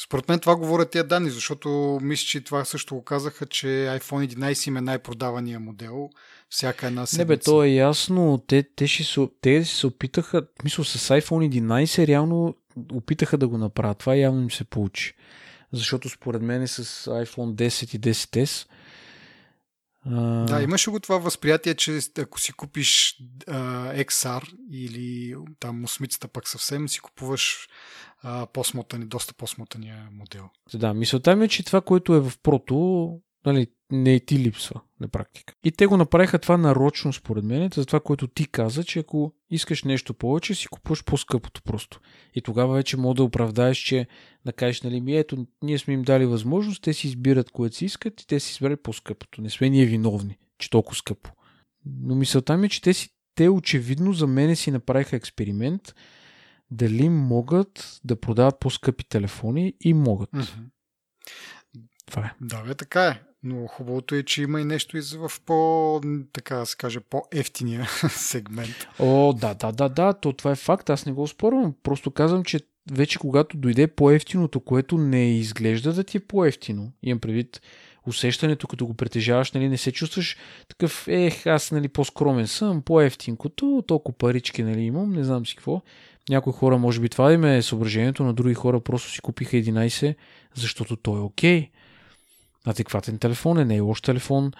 Според мен това говорят тия данни, защото мисля, че това също го казаха, че iPhone 11 им е най-продавания модел. Всяка една седмица. Не бе, то е ясно. Те, те, ще се, те се опитаха, мисля, с iPhone 11 реално опитаха да го направят. Това явно им се получи. Защото според мен е с iPhone 10 и 10S а... Да, имаше го това възприятие, че ако си купиш а, XR или там осмицата пък съвсем, си купуваш а, по-смотани, доста по-смотания модел. Да, мисълта ми е, че това, което е в прото, нали, не ти липсва на практика. И те го направиха това нарочно, според мен, за това, което ти каза, че ако искаш нещо повече, си купуваш по-скъпото просто. И тогава вече мога да оправдаеш, че да кажеш, нали, ми ето, ние сме им дали възможност, те си избират което си искат и те си избират по-скъпото. Не сме ние виновни, че толкова скъпо. Но мисълта ми е, че те, си, те очевидно за мене си направиха експеримент дали могат да продават по-скъпи телефони и могат. Mm-hmm. Това е. Да, бе, така е. Но хубавото е, че има и нещо и в по, така да се каже, по-ефтиния сегмент. О, да, да, да, да, то това е факт, аз не го спорвам. Просто казвам, че вече когато дойде по-ефтиното, което не изглежда да ти е по-ефтино, имам предвид усещането, като го притежаваш, нали, не се чувстваш такъв, ех, аз нали, по-скромен съм, по-ефтинкото, толкова парички нали, имам, не знам си какво. Някои хора, може би това им е съображението, на други хора просто си купиха 11, защото той е окей. Okay адекватен телефон е, не е лош телефон,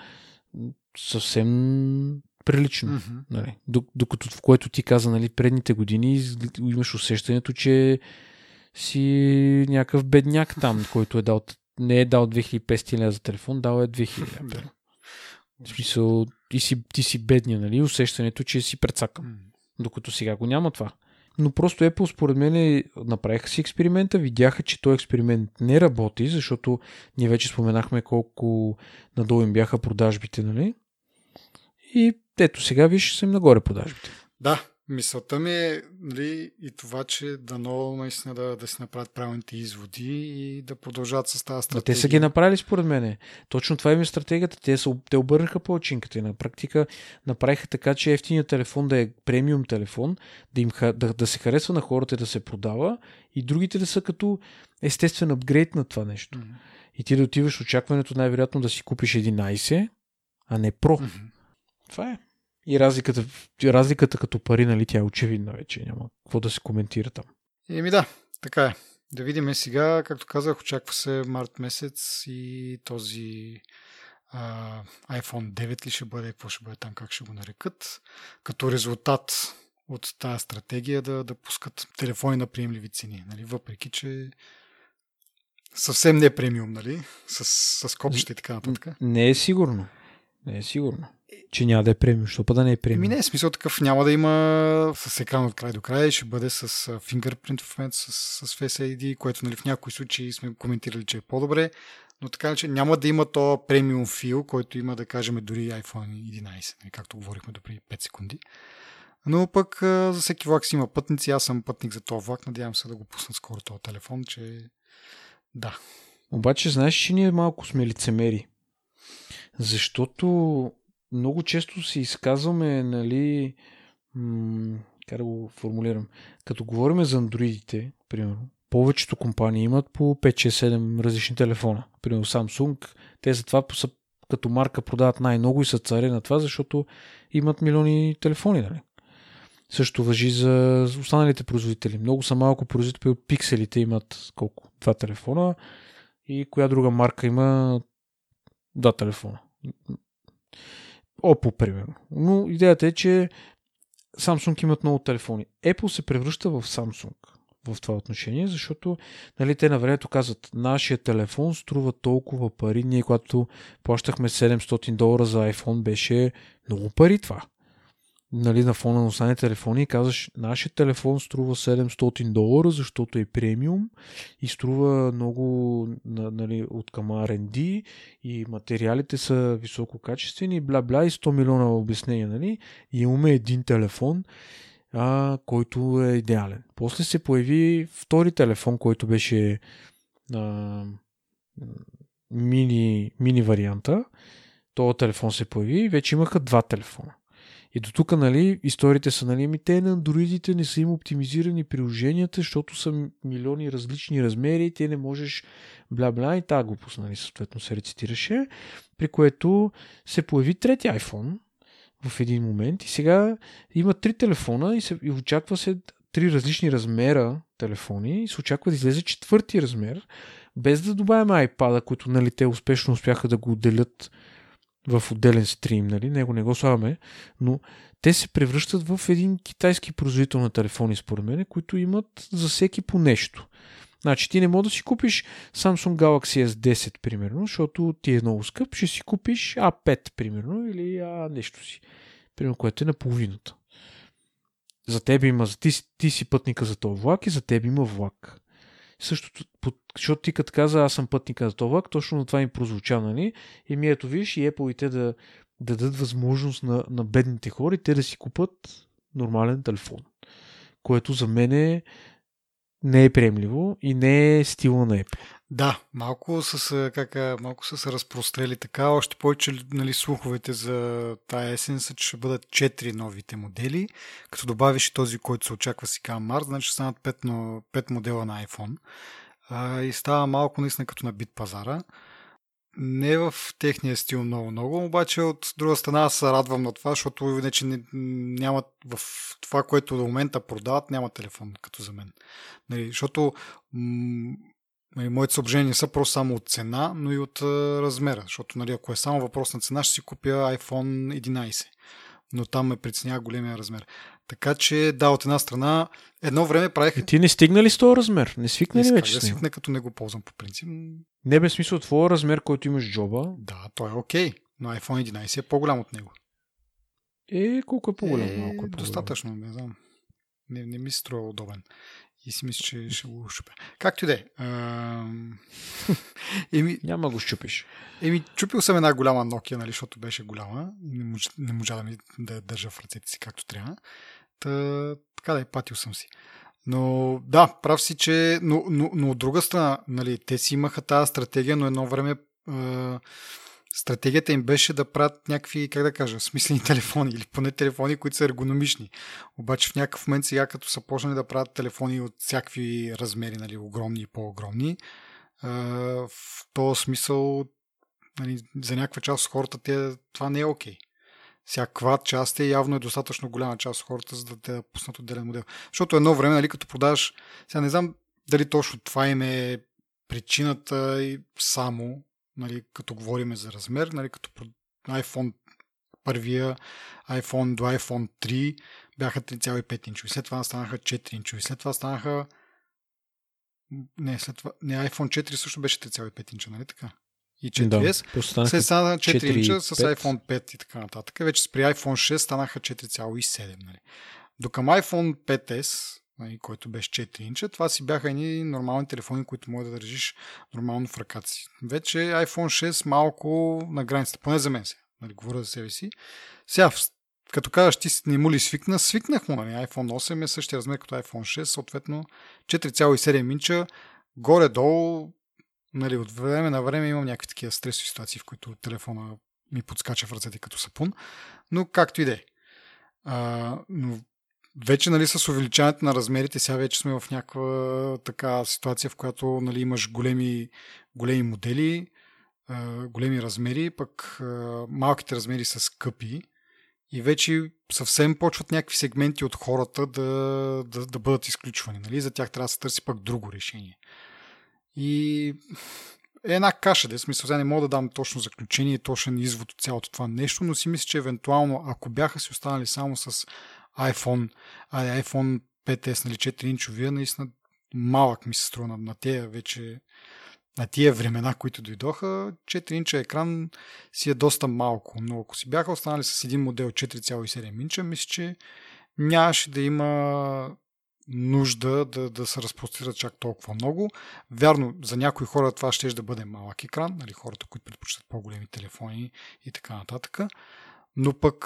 съвсем прилично. Mm-hmm. Нали. Докато в което ти каза нали, предните години, имаш усещането, че си някакъв бедняк там, който е дал не е дал 2500 лева за телефон, дал е 2000 лева. В смисъл, ти си, ти си бедния, нали? Усещането, че си прецакан. Докато сега го няма това. Но просто Apple според мен направиха си експеримента, видяха, че този експеримент не работи, защото ние вече споменахме колко надолу им бяха продажбите, нали? И ето сега виж са им нагоре продажбите. Да, Мисълта ми е нали, и това, че дано наистина да, да си направят правилните изводи и да продължат с тази стратегия. Но те са ги направили според мен. Точно това е стратегията. Те, са, те обърнаха по очинката и на практика направиха така, че ефтиният телефон да е премиум телефон, да, им, да, да се харесва на хората да се продава и другите да са като естествен апгрейд на това нещо. Mm-hmm. И ти да отиваш очакването най-вероятно да си купиш 11, а не Pro. Mm-hmm. Това е. И разликата, разликата като пари, нали, тя е очевидна вече. Няма какво да се коментира там. Еми да, така е. Да видим сега, както казах, очаква се март месец и този а, iPhone 9 ли ще бъде, какво ще бъде там, как ще го нарекат. Като резултат от тази стратегия да, да пускат телефони на приемливи цени. Нали? Въпреки, че съвсем не е премиум, нали? С, с копчета и така нататък. Не е сигурно. Не е сигурно. Че няма да е премиум, защото да не е премиум. Ми не, е смисъл такъв няма да има с екран от край до край, ще бъде с fingerprint в момента, с, с Face ID, което нали, в някои случаи сме коментирали, че е по-добре, но така че няма да има то премиум фил, който има да кажем дори iPhone 11, нали, както говорихме до преди 5 секунди. Но пък за всеки влак си има пътници, аз съм пътник за този влак, надявам се да го пуснат скоро този телефон, че да. Обаче знаеш, че ние малко сме лицемери. Защото много често се изказваме, нали, м- как да го формулирам, като говорим за андроидите, примерно, повечето компании имат по 5-6-7 различни телефона. Примерно Samsung, те затова са, като марка продават най-много и са царе на това, защото имат милиони телефони, нали? Също въжи за останалите производители. Много са малко производители пикселите имат колко? Два телефона и коя друга марка има два телефона. Oppo, примерно. Но идеята е, че Samsung имат много телефони. Apple се превръща в Samsung в това отношение, защото нали, те на времето казват, нашия телефон струва толкова пари. Ние, когато плащахме 700 долара за iPhone, беше много пари това нали, на фона на останалите телефони и казваш, нашия телефон струва 700 долара, защото е премиум и струва много нали, от към R&D и материалите са висококачествени, бла-бла и 100 милиона обяснения. Нали? И имаме един телефон, а, който е идеален. После се появи втори телефон, който беше а, мини, мини варианта. Този телефон се появи и вече имаха два телефона. И до тук, нали, историите са, нали, ми те на андроидите не са им оптимизирани приложенията, защото са милиони различни размери, те не можеш бла-бла и тази глупост, нали, съответно се рецитираше, при което се появи трети iPhone в един момент и сега има три телефона и, се, и очаква се три различни размера телефони и се очаква да излезе четвърти размер, без да добавяме iPad, които нали, те успешно успяха да го отделят в отделен стрим, нали? него не го слагаме, но те се превръщат в един китайски производител на телефони, според мен, които имат за всеки по нещо. Значи ти не можеш да си купиш Samsung Galaxy S10, примерно, защото ти е много скъп, ще си купиш A5, примерно, или А нещо си, примерно, което е на половината. За теб има, ти, ти си пътника за този влак и за теб има влак. Същото, защото ти като каза, аз съм пътника за този точно на това им прозвуча, нали? И ми ето виж и Apple и те да, да дадат възможност на, на бедните хора и те да си купат нормален телефон. Което за мен е не е приемливо и не е стила на Apple. Да, малко са, как, малко са се разпрострели така, още повече нали, слуховете за тая есен са, че ще бъдат 4 новите модели, като добавиш този, който се очаква сега март, значи ще станат 5, 5 модела на iPhone. А, и става малко наистина като на бит пазара. Не в техния стил много-много, обаче от друга страна аз се радвам на това, защото иначе не, няма в това, което до момента продават, няма телефон, като за мен. Нали, защото м- Нали, моите съображения са просто само от цена, но и от а, размера. Защото нали, ако е само въпрос на цена, ще си купя iPhone 11. Но там ме притеснява големия размер. Така че, да, от една страна, едно време правих... И ти не стигна ли с този размер? Не свикна ли вече да с него? свикна, като не го ползвам по принцип. Не без смисъл твоя размер, който имаш джоба. Да, той е окей, но iPhone 11 е по-голям от него. Е, колко е по-голям? Е, Малко е по-голям. достатъчно, не знам. Не, не ми се струва удобен. И си мисля, че ще го шупя. Както и да е. Еми, Няма го щупиш. еми, чупил съм една голяма Nokia, нали, защото беше голяма. Не, мож, не можа да ми да държа в ръцете си както трябва. Та, така да е, патил съм си. Но да, прав си, че... Но, но, но от друга страна, нали, те си имаха тази стратегия, но едно време а, стратегията им беше да правят някакви, как да кажа, смислени телефони или поне телефони, които са ергономични. Обаче в някакъв момент сега, като са почнали да правят телефони от всякакви размери, нали, огромни и по-огромни, а, в този смисъл нали, за някаква част от хората те, това не е окей. Okay. Всяка част е явно е достатъчно голяма част от хората, за да те пуснат отделен модел. Защото едно време, нали, като продаваш, сега не знам дали точно това им е причината и само, нали, като говорим за размер, нали, като iPhone първия, iPhone до iPhone 3 бяха 3,5 инчови, след това станаха 4 инчови, след това станаха не, след това, не, iPhone 4 също беше 3,5 инча, нали така? И 4S. Да, След стана 4 4 инча с 5. iPhone 5 и така нататък. Вече при iPhone 6 станаха 4,7. Нали. До към iPhone 5S, нали, който беше 4 инча, това си бяха едни нормални телефони, които може да държиш нормално в ръката си. Вече iPhone 6 малко на границата, поне за мен сега. Нали, говоря за себе си. Сега, като казваш, ти не му ли свикна, свикнах му. Нали. iPhone 8 е същия размер като iPhone 6, съответно 4,7 инча, горе-долу нали, от време на време имам някакви такива стресови ситуации, в които телефона ми подскача в ръцете като сапун, но както и да е. Но вече нали, с увеличаването на размерите, сега вече сме в някаква така ситуация, в която нали, имаш големи, големи модели, големи размери, пък малките размери са скъпи и вече съвсем почват някакви сегменти от хората да, да, да бъдат изключвани. Нали? За тях трябва да се търси пък друго решение. И е една каша, да смисъл, сега не мога да дам точно заключение, точен извод от цялото това нещо, но си мисля, че евентуално, ако бяха си останали само с iPhone, а, iPhone 5S, нали, 4 инчовия, наистина малък ми се струва на, на тези вече на тия времена, които дойдоха, 4 инча екран си е доста малко, но ако си бяха останали с един модел 4,7 инча, мисля, че нямаше да има нужда да, да се разпростират чак толкова много. Вярно, за някои хора това ще да бъде малък екран, нали, хората, които предпочитат по-големи телефони и така нататък. Но пък,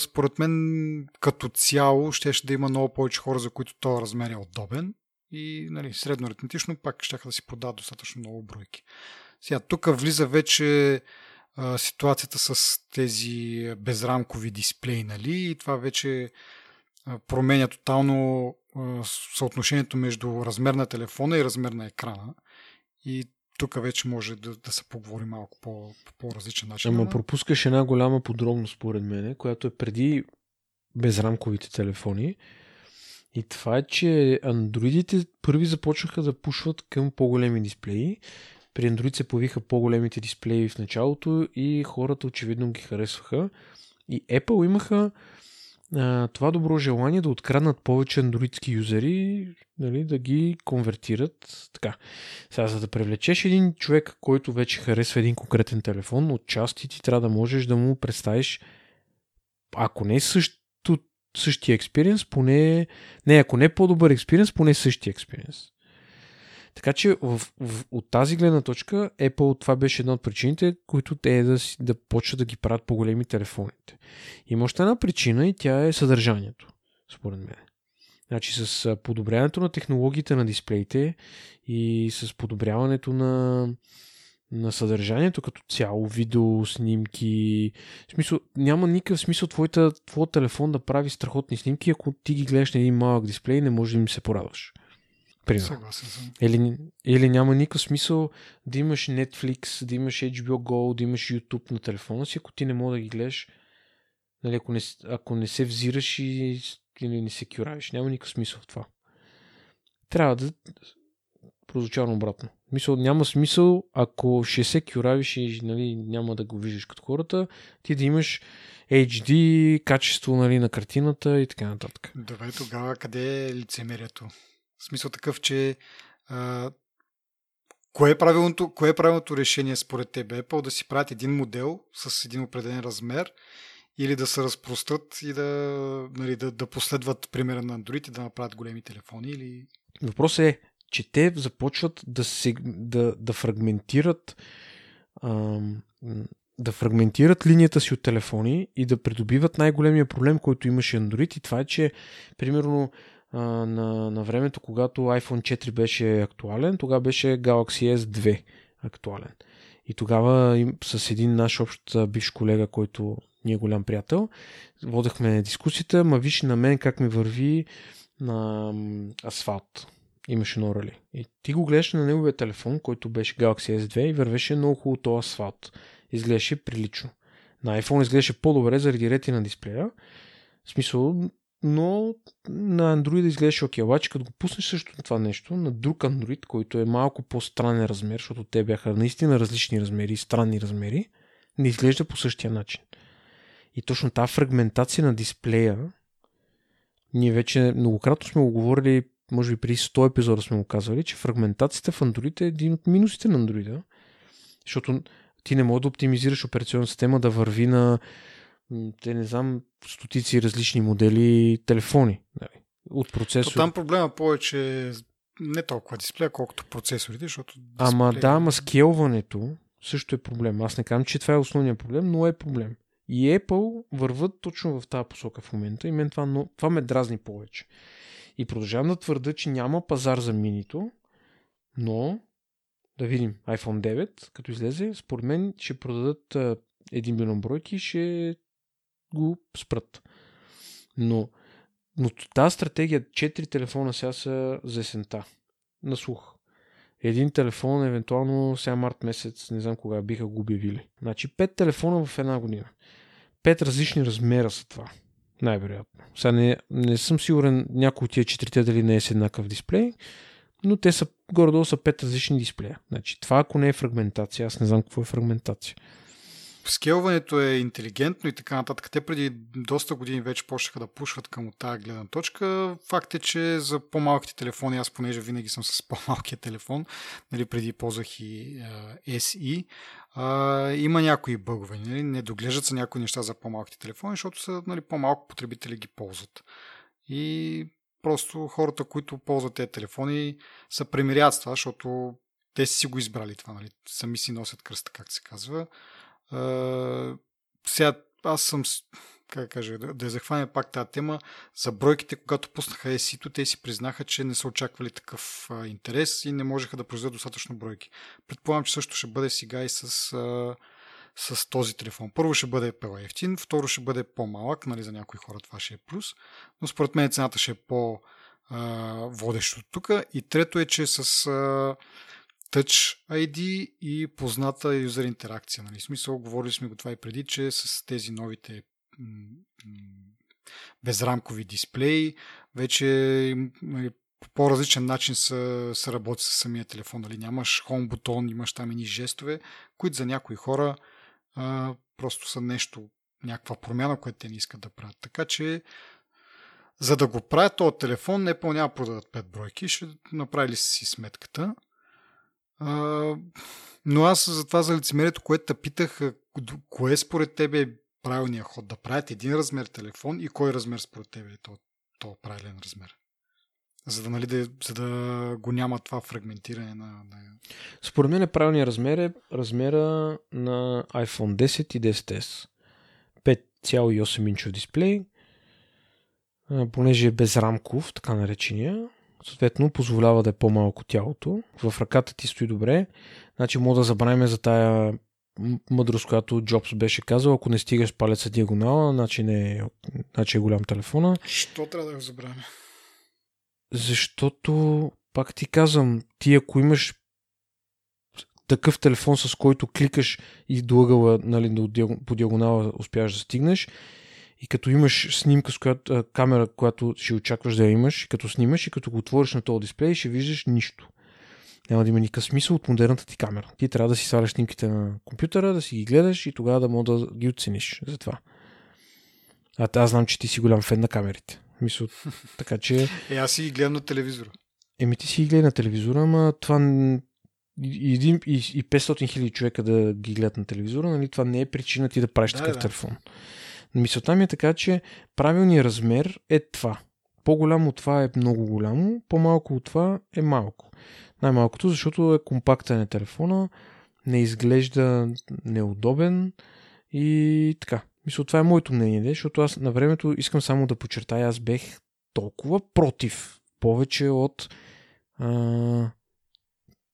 според мен, като цяло, ще да има много повече хора, за които този размер е удобен и нали, средно аритметично пак ще да си продават достатъчно много бройки. Сега, тук влиза вече а, ситуацията с тези безрамкови дисплеи, нали, и това вече променя тотално съотношението между размер на телефона и размер на екрана. И тук вече може да, да се поговори малко по, по по-различен начин. Ама пропускаш една голяма подробност, според мен, която е преди безрамковите телефони. И това е, че андроидите първи започнаха да пушват към по-големи дисплеи. При Android се появиха по-големите дисплеи в началото и хората очевидно ги харесваха. И Apple имаха това добро желание да откраднат повече андроидски юзери, нали, да ги конвертират така. Сега, за да привлечеш един човек, който вече харесва един конкретен телефон, отчасти ти трябва да можеш да му представиш, ако не също, същия експириенс, поне... Не, ако не по-добър експириенс, поне същия експириенс. Така че в, в, от тази гледна точка Apple това беше една от причините, които те е да, да почват да ги правят по-големи телефоните. Има още една причина и тя е съдържанието, според мен. Значи с подобряването на технологиите на дисплеите и с подобряването на, на съдържанието като цяло, видео, снимки. В смисъл, няма никакъв смисъл твоята, твоят телефон да прави страхотни снимки, ако ти ги гледаш на един малък дисплей и не можеш да им се порадваш. Примерно. Съгласен съм. Или, или няма никакъв смисъл да имаш Netflix, да имаш HBO Go, да имаш YouTube на телефона си, ако ти не мога да ги гледаш, нали, ако, не, ако не се взираш и или не се кюравиш. Няма никакъв смисъл в това. Трябва да прозвучавам обратно. Мисъл, няма смисъл, ако 60 кюравиш и нали, няма да го виждаш като хората, ти да имаш HD, качество нали, на картината и така нататък. Добре, тогава къде е лицемерието? В смисъл такъв, че а, кое, е правилното, кое е правилното решение според теб? Apple да си правят един модел с един определен размер или да се разпрострат и да, нали, да, да последват примера на Android и да направят големи телефони? Или... Въпросът е, че те започват да, се, да, да фрагментират ам, да фрагментират линията си от телефони и да придобиват най-големия проблем, който имаше Android и това е, че примерно на, на времето, когато iPhone 4 беше актуален, тогава беше Galaxy S2 актуален. И тогава с един наш общ бивш колега, който ни е голям приятел, водехме дискусията, ма виж на мен как ми върви на асфалт. Имаше едно рали. И ти го гледаш на неговия телефон, който беше Galaxy S2 и вървеше много хубаво този асфалт. Изглеждаше прилично. На iPhone изглеждаше по-добре заради рети на дисплея. В смисъл, но на Android изглеждаше окей. Обаче, като го пуснеш също това нещо на друг Android, който е малко по-странен размер, защото те бяха наистина различни размери, странни размери, не изглежда по същия начин. И точно тази фрагментация на дисплея, ние вече многократно сме го говорили, може би преди 100 епизода сме го казвали, че фрагментацията в Android е един от минусите на Android. Защото ти не можеш да оптимизираш операционна система да върви на те не знам, стотици различни модели телефони. Нали, от процесор. То там проблема повече е не толкова дисплея, колкото процесорите, защото... Дисплея... Ама да, ама скелването също е проблем. Аз не казвам, че това е основният проблем, но е проблем. И Apple върват точно в тази посока в момента и мен това, но, това ме дразни повече. И продължавам да твърда, че няма пазар за минито, но да видим iPhone 9, като излезе, според мен ще продадат 1 милион бройки и ще го спрат. Но, но тази стратегия, 4 телефона сега са за есента. На слух. Един телефон, евентуално сега март месец, не знам кога биха го обявили. Значи 5 телефона в една година. 5 различни размера са това. Най-вероятно. Сега не, не съм сигурен някой от тия четирите дали не е с еднакъв дисплей, но те са горе-долу са 5 различни дисплея. Значи това ако не е фрагментация, аз не знам какво е фрагментация скелването е интелигентно и така нататък. Те преди доста години вече почнаха да пушват към тази гледна точка. Факт е, че за по-малките телефони, аз понеже винаги съм с по-малкия телефон, нали, преди ползвах и uh, SE, uh, има някои бъгове. Нали? Не доглеждат се някои неща за по-малките телефони, защото са нали, по-малко потребители ги ползват. И просто хората, които ползват тези телефони, са премирят с това, защото те си го избрали това, нали? Сами си носят кръста, как се казва сега аз съм как кажа, да, да захване пак тази тема, за бройките, когато пуснаха ESI-то, те си признаха, че не са очаквали такъв а, интерес и не можеха да произведат достатъчно бройки. Предполагам, че също ще бъде сега и с, а, с този телефон. Първо ще бъде по-ефтин, второ ще бъде по-малък, нали, за някои хора това ще е плюс, но според мен цената ще е по- водещо тук. И трето е, че с а, Touch ID и позната юзер интеракция. Нали? Смисъл, говорили сме го това и преди, че с тези новите безрамкови дисплеи вече нали, по по-различен начин се, се работи с самия телефон. Нали? Нямаш home бутон, имаш там едни жестове, които за някои хора а, просто са нещо, някаква промяна, която те не искат да правят. Така че за да го правят този телефон, не няма да продадат 5 бройки, ще направили си сметката но аз за това за лицемерието, което те питах, кое според тебе е правилният ход? Да правят един размер телефон и кой размер според тебе е то, то правилен размер? За да, нали, да, за да го няма това фрагментиране на, на... Според мен правилният размер е размера на iPhone 10 и 10s. 5,8 инчов дисплей, понеже е безрамков, така наречения, съответно позволява да е по-малко тялото. В ръката ти стои добре. Значи мога да забравим за тая мъдрост, която Джобс беше казал, ако не стигаш палеца диагонала, значи, не е, значи е голям телефона. Що трябва да го забравим? Защото, пак ти казвам, ти ако имаш такъв телефон, с който кликаш и до ъгъла, нали, по диагонала успяваш да стигнеш, и като имаш снимка с която, камера, която ще очакваш да я имаш, като снимаш и като го отвориш на този дисплей, ще виждаш нищо. няма да има никакъв смисъл от модерната ти камера. Ти трябва да си сваляш снимките на компютъра, да си ги гледаш и тогава да мога да ги оцениш за това. А аз знам, че ти си голям фен на камерите. Мисъл, така че... Е, аз си ги гледам на телевизора. Еми ти си ги гледа на телевизора, ама това и, и, и 500 хиляди човека да ги гледат на телевизора, нали, това не е причина ти да правиш да, такъв да. телефон. Мисълта ми е така, че правилният размер е това. По-голямо от това е много голямо, по-малко от това е малко. Най-малкото, защото е компактен е телефона, не изглежда неудобен и така. Мисля, това е моето мнение, защото аз на времето искам само да подчертая, аз бех толкова против повече от а,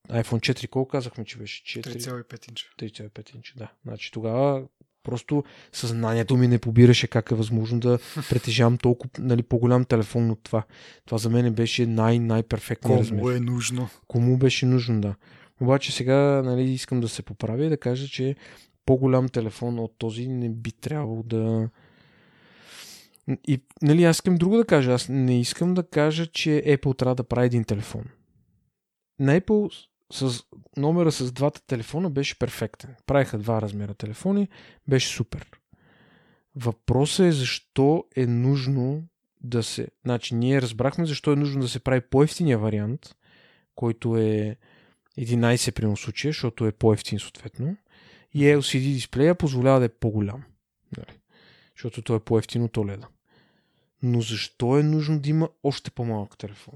iPhone 4, колко казахме, че беше? 3,5 инча. 3,5 инча, да. Значи тогава просто съзнанието ми не побираше как е възможно да притежавам толкова нали, по-голям телефон от това. Това за мен беше най-най-перфектният размер. Кому е нужно? Кому беше нужно, да. Обаче сега нали, искам да се поправя и да кажа, че по-голям телефон от този не би трябвало да... И, нали, аз искам друго да кажа. Аз не искам да кажа, че Apple трябва да прави един телефон. На Apple с номера с двата телефона беше перфектен. Правиха два размера телефони, беше супер. Въпросът е защо е нужно да се... Значи ние разбрахме защо е нужно да се прави по-ефтиния вариант, който е 11 при случая, защото е по-ефтин съответно. И LCD дисплея позволява да е по-голям. Нали? Защото той е по-ефтин от OLED. Но защо е нужно да има още по-малък телефон?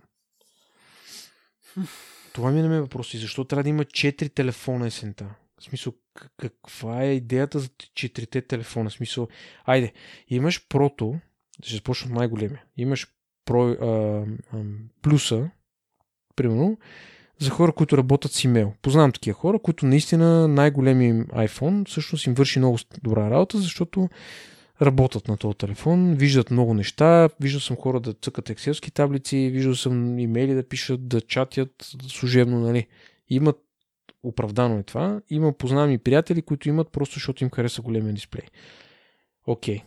Това ми не е въпрос. И защо трябва да има 4 телефона есента? В смисъл, каква е идеята за четирите телефона? В смисъл, айде, имаш прото, ще започна от най-големия. Имаш про, а, а, плюса, примерно, за хора, които работят с имейл. Познавам такива хора, които наистина най-големия iPhone всъщност им върши много добра работа, защото работят на този телефон, виждат много неща, виждал съм хора да цъкат екселски таблици, виждал съм имейли да пишат, да чатят служебно, нали. Имат оправдано е това. Има познавам и приятели, които имат просто защото им хареса големия дисплей. Окей. Okay.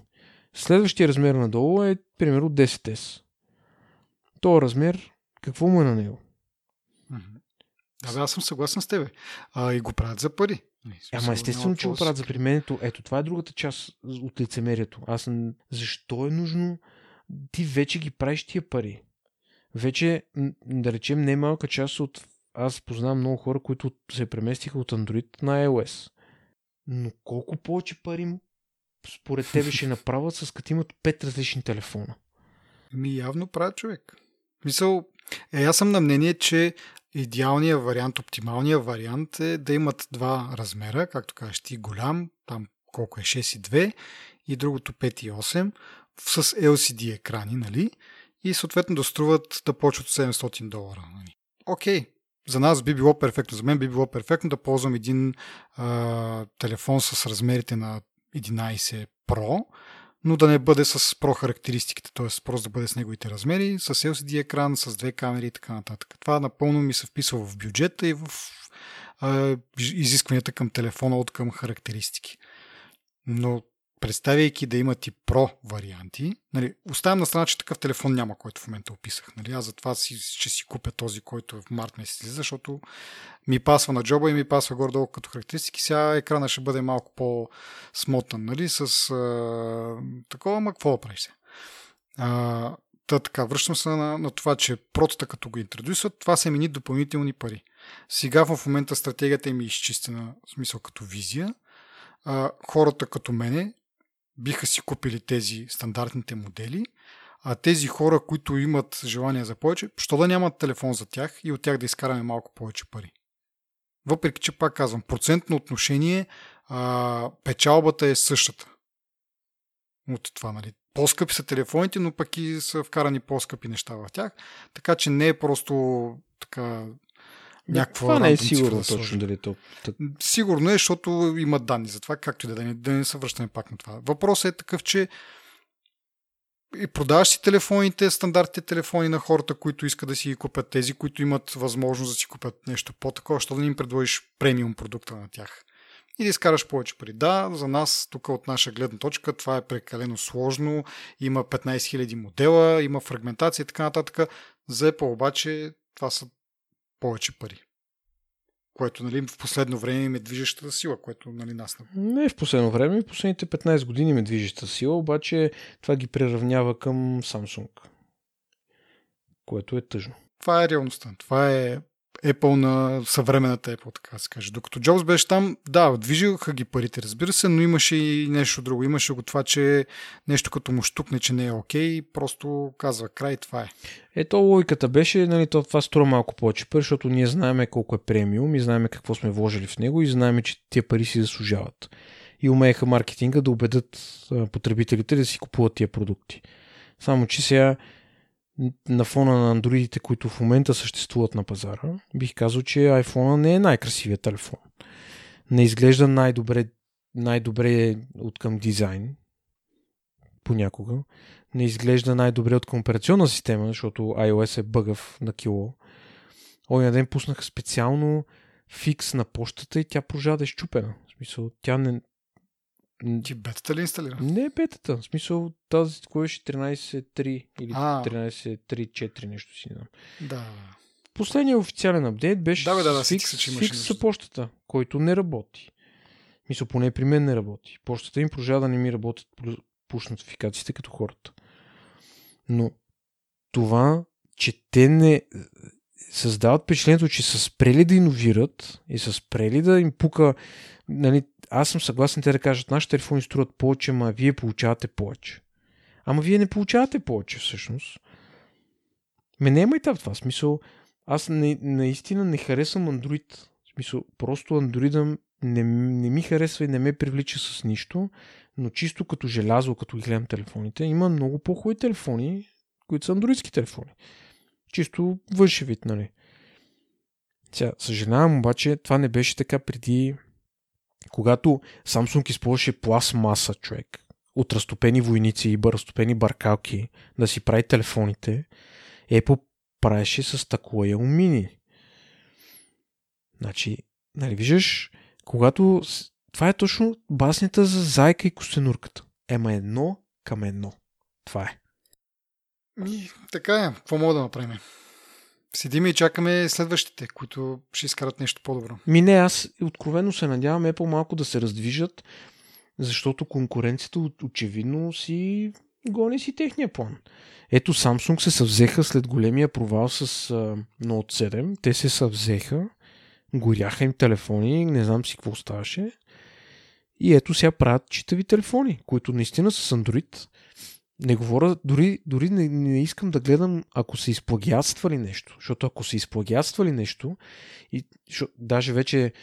Следващия размер надолу е примерно 10S. То размер, какво му е на него? Да, аз съм съгласен с тебе. А, и го правят за пари. Ама естествено, че го правят за применето. Ето, това е другата част от лицемерието. Аз защо е нужно ти вече ги правиш тия пари? Вече, да речем, не е малка част от... Аз познавам много хора, които се преместиха от Android на iOS. Но колко повече пари според тебе ще направят с като имат пет различни телефона? Ми явно правят човек. Мисъл, е, аз съм на мнение, че идеалният вариант, оптималният вариант е да имат два размера, както кажеш ти, голям, там колко е 6 и 2 и другото 5 и 8 с LCD екрани, нали? И съответно да струват да почват 700 долара. Нали? Окей, за нас би било перфектно, за мен би било перфектно да ползвам един а, телефон с размерите на 11 Pro, но да не бъде с Pro характеристиките, т.е. просто да бъде с неговите размери, с LCD екран, с две камери и така нататък. Това напълно ми се вписва в бюджета и в а, изискванията към телефона от към характеристики. Но представяйки да имат и Pro варианти, нали, оставям на страна, че такъв телефон няма, който в момента описах. Нали, аз затова си, ще си купя този, който в март месец излиза, защото ми пасва на джоба и ми пасва горе-долу като характеристики. Сега екрана ще бъде малко по-смотан, нали, с а, такова, ма какво да правиш сега? А, Та така, връщам се на, на това, че протата като го интродюсват, това са мини допълнителни пари. Сега в момента стратегията им е изчистена, в смисъл като визия. А, хората като мене биха си купили тези стандартните модели, а тези хора, които имат желание за повече, що да нямат телефон за тях и от тях да изкараме малко повече пари. Въпреки, че пак казвам, процентно отношение а, печалбата е същата. От това, нали? По-скъпи са телефоните, но пък и са вкарани по-скъпи неща в тях. Така че не е просто така някаква Това не е сигурно да точно дали то. Сигурно е, защото има данни за това, както и да, да, не, да не се връщаме пак на това. Въпросът е такъв, че и продаваш си телефоните, стандартните телефони на хората, които искат да си ги купят, тези, които имат възможност да си купят нещо по-такова, защото да им предложиш премиум продукта на тях. И да изкараш повече пари. Да, за нас, тук от наша гледна точка, това е прекалено сложно. Има 15 000 модела, има фрагментация и така нататък. За Apple обаче това са повече пари. което нали, в последно време им е движещата сила, което нали, нас... Не в последно време, в последните 15 години ме движеща сила, обаче това ги приравнява към Samsung, което е тъжно. Това е реалността. Това е Apple на съвременната Apple, така се каже. Докато Джобс беше там, да, движиха ги парите, разбира се, но имаше и нещо друго. Имаше го това, че нещо като му штукне, че не е окей, okay, просто казва край, това е. Ето логиката беше, нали, това струва малко повече пари, защото ние знаем колко е премиум и знаем какво сме вложили в него и знаем, че тия пари си заслужават. И умееха маркетинга да убедят потребителите да си купуват тия продукти. Само, че сега на фона на андроидите, които в момента съществуват на пазара, бих казал, че iPhone не е най-красивият телефон. Не изглежда най-добре, най-добре от към дизайн, понякога. Не изглежда най-добре от към операционна система, защото iOS е бъгъв на кило. Оня ден пуснаха специално фикс на почтата и тя прожа да е щупена. В смисъл, тя не, ти бетата ли инсталира? Не е бетата. В смисъл тази, кое беше 13.3 или 13.3.4 нещо си не знам. Да. Последният официален апдейт беше да, бе, да, да, фикс, че фикс почтата, който не работи. Мисля, поне при мен не работи. Почтата им продължава да не ми работят пуш нотификациите като хората. Но това, че те не създават впечатлението, че са спрели да иновират и са спрели да им пука нали, аз съм съгласен те да кажат, нашите телефони струват повече, ама вие получавате повече. Ама вие не получавате повече всъщност. Ме няма и в това смисъл. Аз не, наистина не харесвам Android. В смисъл, просто Android не, не ми харесва и не ме привлича с нищо, но чисто като желязо, като ги гледам телефоните, има много по-хубави телефони, които са андроидски телефони. Чисто външен вид, нали? Сега, съжалявам, обаче това не беше така преди когато Samsung използваше пластмаса, човек, от разтопени войници и разтопени баркалки да си прави телефоните, Apple правеше с такова алумини. Значи, нали виждаш, когато... Това е точно баснята за зайка и костенурката. Ема едно към едно. Това е. И, така е. Какво мога да направим? Седиме и чакаме следващите, които ще изкарат нещо по-добро. Ми не, аз откровено се надявам Apple малко да се раздвижат, защото конкуренцията очевидно си гони си техния план. Ето Samsung се съвзеха след големия провал с uh, Note 7. Те се съвзеха, горяха им телефони, не знам си какво ставаше. И ето сега правят читави телефони, които наистина с Android не говоря, дори, дори не, не искам да гледам ако са изплагиатствали нещо. Защото ако са изплагиатствали нещо, и, шо, даже вече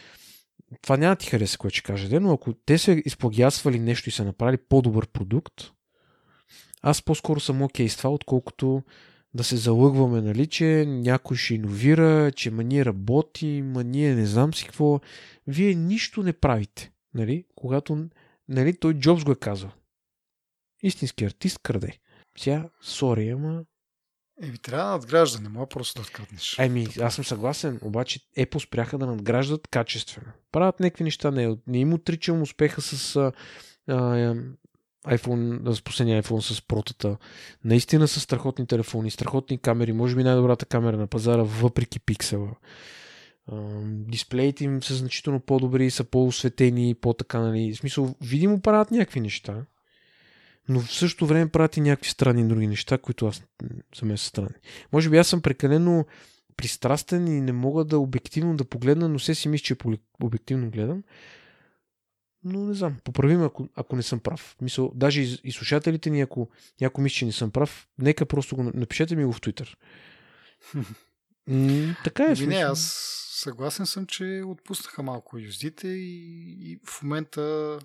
това няма ти хареса, което ще кажете, но ако те са изплагиатствали нещо и са направили по-добър продукт, аз по-скоро съм окей okay с това, отколкото да се залъгваме, нали, че някой ще иновира, че мания работи, мания не знам си какво. Вие нищо не правите, нали, когато нали, той Джобс го е казал. Истински артист краде. Сега, сори, ама... Еми, трябва да надгражда, не мога просто да откраднеш. Еми, аз съм съгласен, обаче Apple спряха да надграждат качествено. Правят някакви неща, не, не им отричам успеха с а, а, iPhone, с последния iPhone с протата. Наистина са страхотни телефони, страхотни камери, може би най-добрата камера на пазара, въпреки пиксела. Дисплеите им са значително по-добри, са по-осветени, по-така, нали. В смисъл, видимо правят някакви неща но в същото време прати някакви странни други неща, които аз за мен са странни. Може би аз съм прекалено пристрастен и не мога да обективно да погледна, но все си мисля, че обективно гледам. Но не знам, поправим, ако, ако не съм прав. Мисъл, даже и, и слушателите ни, ако някой мисли, че не съм прав, нека просто го напишете ми го в Twitter. М- така е. Ами не, аз съгласен съм, че отпуснаха малко юздите и, и в момента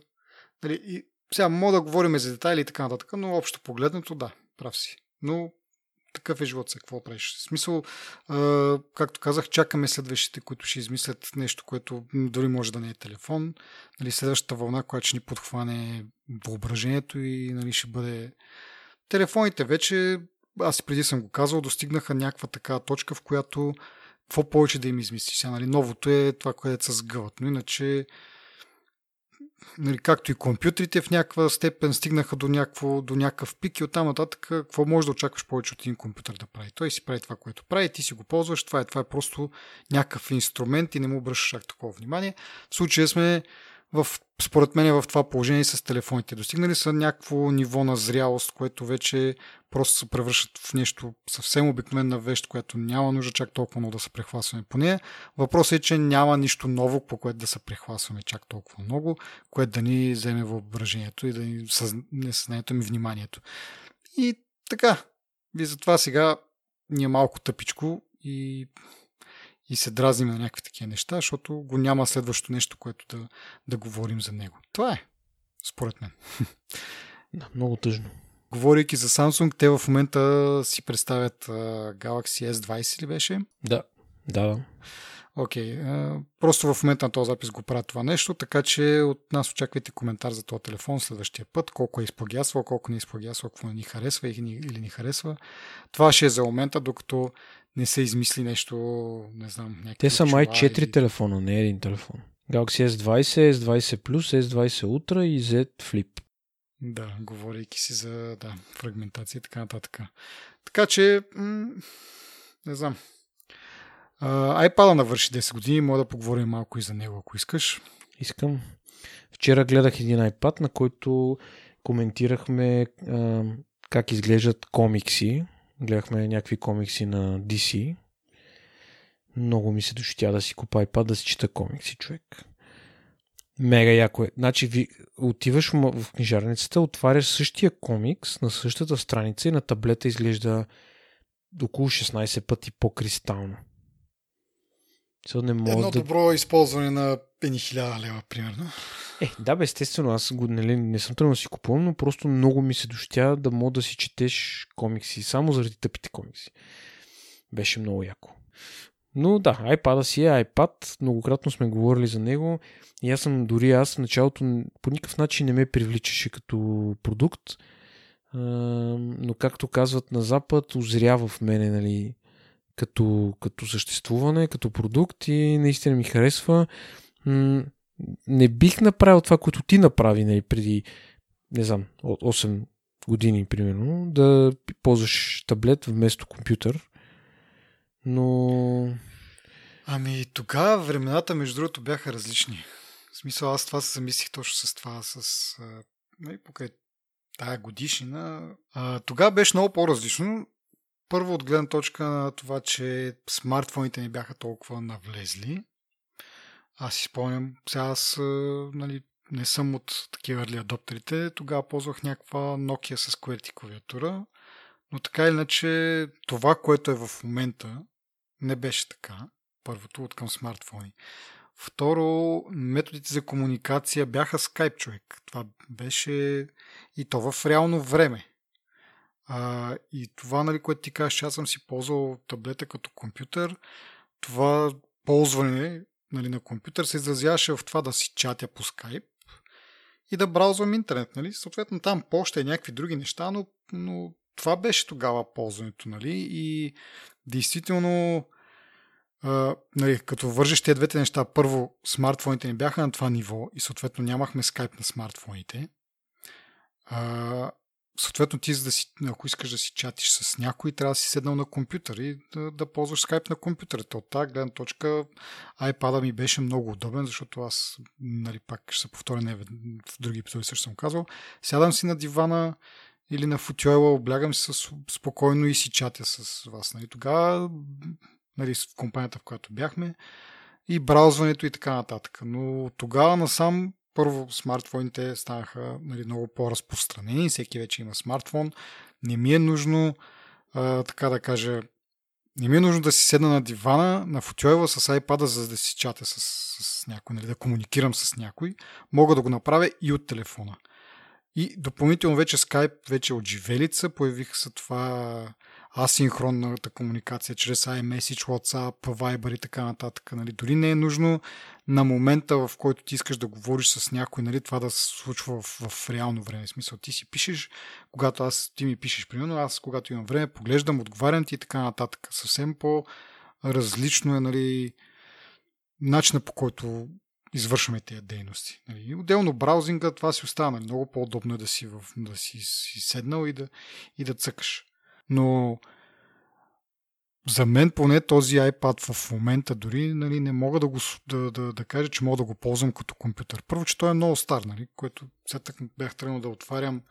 нали, и сега мога да говорим за детайли и така нататък, но общо погледнато да, прав си. Но такъв е живот се, какво правиш. В смисъл, както казах, чакаме следващите, които ще измислят нещо, което дори може да не е телефон. Нали, следващата вълна, която ще ни подхване въображението и нали, ще бъде... Телефоните вече, аз преди съм го казал, достигнаха някаква така точка, в която какво повече да им измисли. Сега, нали, новото е това, което се сгъват. Но иначе нали, както и компютрите в някаква степен стигнаха до, някакво, до някакъв пик и оттам нататък какво може да очакваш повече от един компютър да прави. Той си прави това, което прави, ти си го ползваш, това е, това е просто някакъв инструмент и не му обръщаш чак такова внимание. В случая сме в, според мен в това положение с телефоните. Достигнали са някакво ниво на зрялост, което вече просто се превръщат в нещо съвсем обикновена вещ, която няма нужда чак толкова много да се прехвасваме по нея. Въпросът е, че няма нищо ново, по което да се прехвасваме чак толкова много, което да ни вземе въображението и да ни не съзнанието ми вниманието. И така, ви затова сега ни е малко тъпичко и и се дразним на някакви такива неща, защото го няма следващото нещо, което да, да говорим за него. Това е, според мен. Да, много тъжно. Говорейки за Samsung, те в момента си представят uh, Galaxy S20 ли беше? Да, да. Окей, okay. просто в момента на този запис го правят това нещо, така че от нас очаквайте коментар за този телефон следващия път, колко е изплагясвал, колко не е изплагясвал, какво не ни харесва или ни, или ни харесва. Това ще е за момента, докато не се измисли нещо, не знам. Те са май 4 или... телефона, не един телефон. Galaxy S20, S20 Plus, S20 Ultra и Z Flip. Да, говорейки си за да, фрагментация и така нататък. Така че, м- не знам. Uh, iPad навърши 10 години, мога да поговорим малко и за него, ако искаш. Искам. Вчера гледах един iPad, на който коментирахме uh, как изглеждат комикси Гледахме някакви комикси на DC. Много ми се тя да си купа iPad да си чета комикси, човек. Мега яко е. Значи ви отиваш в книжарницата, отваряш същия комикс на същата страница и на таблета изглежда около 16 пъти по-кристално. Не мога Едно да... добро използване на пени 1000 лева, примерно. Е, да, бе, естествено, аз го, нали, не съм тръгнал да си купувам, но просто много ми се дощя да мога да си четеш комикси, само заради тъпите комикси. Беше много яко. Но да, iPad си е iPad, многократно сме говорили за него и аз съм, дори аз в началото по никакъв начин не ме привличаше като продукт, но както казват на Запад, озрява в мене, нали, като, като съществуване, като продукт и наистина ми харесва не бих направил това, което ти направи нали, преди, не знам, 8 години, примерно, да ползваш таблет вместо компютър. Но... Ами тогава времената, между другото, бяха различни. В смисъл, аз това се замислих точно с това, с... Нали, покрай тая годишнина. А, тогава беше много по-различно. Първо от гледна точка на това, че смартфоните не бяха толкова навлезли. Аз си спомням, сега аз нали, не съм от такива early адоптерите, тогава ползвах някаква Nokia с QWERTY клавиатура, но така или иначе това, което е в момента, не беше така. Първото от към смартфони. Второ, методите за комуникация бяха Skype, човек. Това беше и то в реално време. А, и това, нали, което ти че аз съм си ползвал таблета като компютър, това ползване нали, на компютър се изразяваше в това да си чатя по скайп и да браузвам интернет. Нали? Съответно там почта и някакви други неща, но, но това беше тогава ползването. Нали? И действително Uh, нали, като вържеш тези двете неща, първо смартфоните не бяха на това ниво и съответно нямахме скайп на смартфоните. Uh, съответно ти, за да си, ако искаш да си чатиш с някой, трябва да си седнал на компютър и да, да ползваш скайп на компютъра. То от тази гледна точка iPad ми беше много удобен, защото аз, нали, пак ще се повторя, не, в други епизоди също съм казал, сядам си на дивана или на футюела, облягам се спокойно и си чатя с вас. Нали. Тогава, нали, в компанията, в която бяхме, и браузването и така нататък. Но тогава насам първо смартфоните станаха нали, много по-разпространени, всеки вече има смартфон. Не ми е нужно, а, така да кажа, не ми е нужно да си седна на дивана, на футюела с iPad, за да си чата с, с някой, нали, да комуникирам с някой. Мога да го направя и от телефона. И допълнително вече Skype, вече от живелица, появиха се това асинхронната комуникация чрез iMessage, WhatsApp, Viber и така нататък. Нали. Дори не е нужно на момента, в който ти искаш да говориш с някой, нали, това да се случва в, в реално време. В смисъл, ти си пишеш, когато аз ти ми пишеш, примерно, аз когато имам време, поглеждам, отговарям ти и така нататък. Съвсем по-различно е, нали, начина по който извършваме тези дейности. Нали. Отделно браузинга, това си остава. Нали. Много по-удобно е да си, в, да си, си седнал и да, и да цъкаш. Но за мен поне този iPad в момента дори нали, не мога да, го, да, да, да кажа, че мога да го ползвам като компютър. Първо, че той е много стар, нали, което след така бях тръгнал да отварям.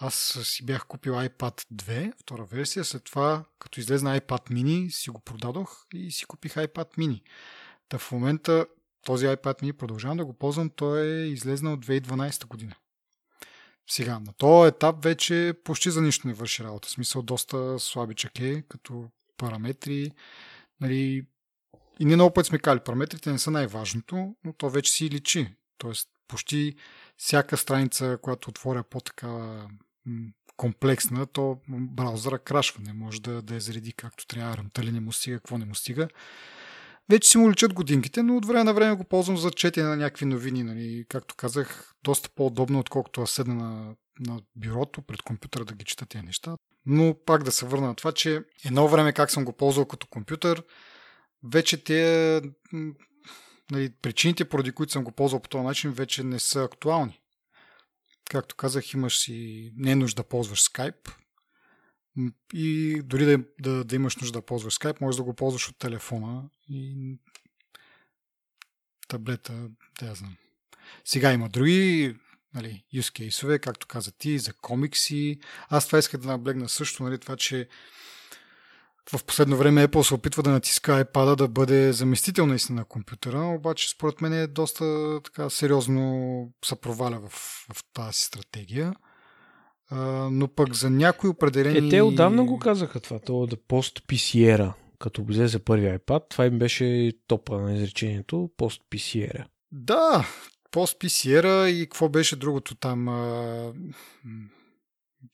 Аз си бях купил iPad 2, втора версия, след това, като излезна iPad mini, си го продадох и си купих iPad mini. Та в момента този iPad mini продължавам да го ползвам, той е излезнал от 2012 година. Сега, на този етап вече почти за нищо не върши работа. В смисъл доста слабичък е, като параметри. Нали, и не много път сме кали, параметрите не са най-важното, но то вече си личи. Тоест, почти всяка страница, която отворя по-така комплексна, то браузъра крашва. Не може да, да я зареди както трябва. Ръмта ли не му стига, какво не му стига. Вече си му личат годинките, но от време на време го ползвам за четене на някакви новини. Нали. Както казах, доста по-удобно, отколкото да седна на, на бюрото пред компютъра да ги чета тези неща. Но пак да се върна на това, че едно време как съм го ползвал като компютър, вече те нали, причините, поради които съм го ползвал по този начин, вече не са актуални. Както казах, имаш си не е нужда да ползваш Skype. И дори да, да, да имаш нужда да ползваш Skype, можеш да го ползваш от телефона и таблета, да я знам. Сега има други нали, use case както каза ти, за комикси. Аз това исках да наблегна също, нали, това, че в последно време Apple се опитва да натиска iPad да бъде заместител наистина на компютъра, обаче според мен е доста така сериозно се проваля в, в тази стратегия. А, но пък за някои определени... Е, те отдавна го казаха това, то да пост PC като за първи iPad, това им беше топа на изречението, пост PC Да, пост PC и какво беше другото там, а,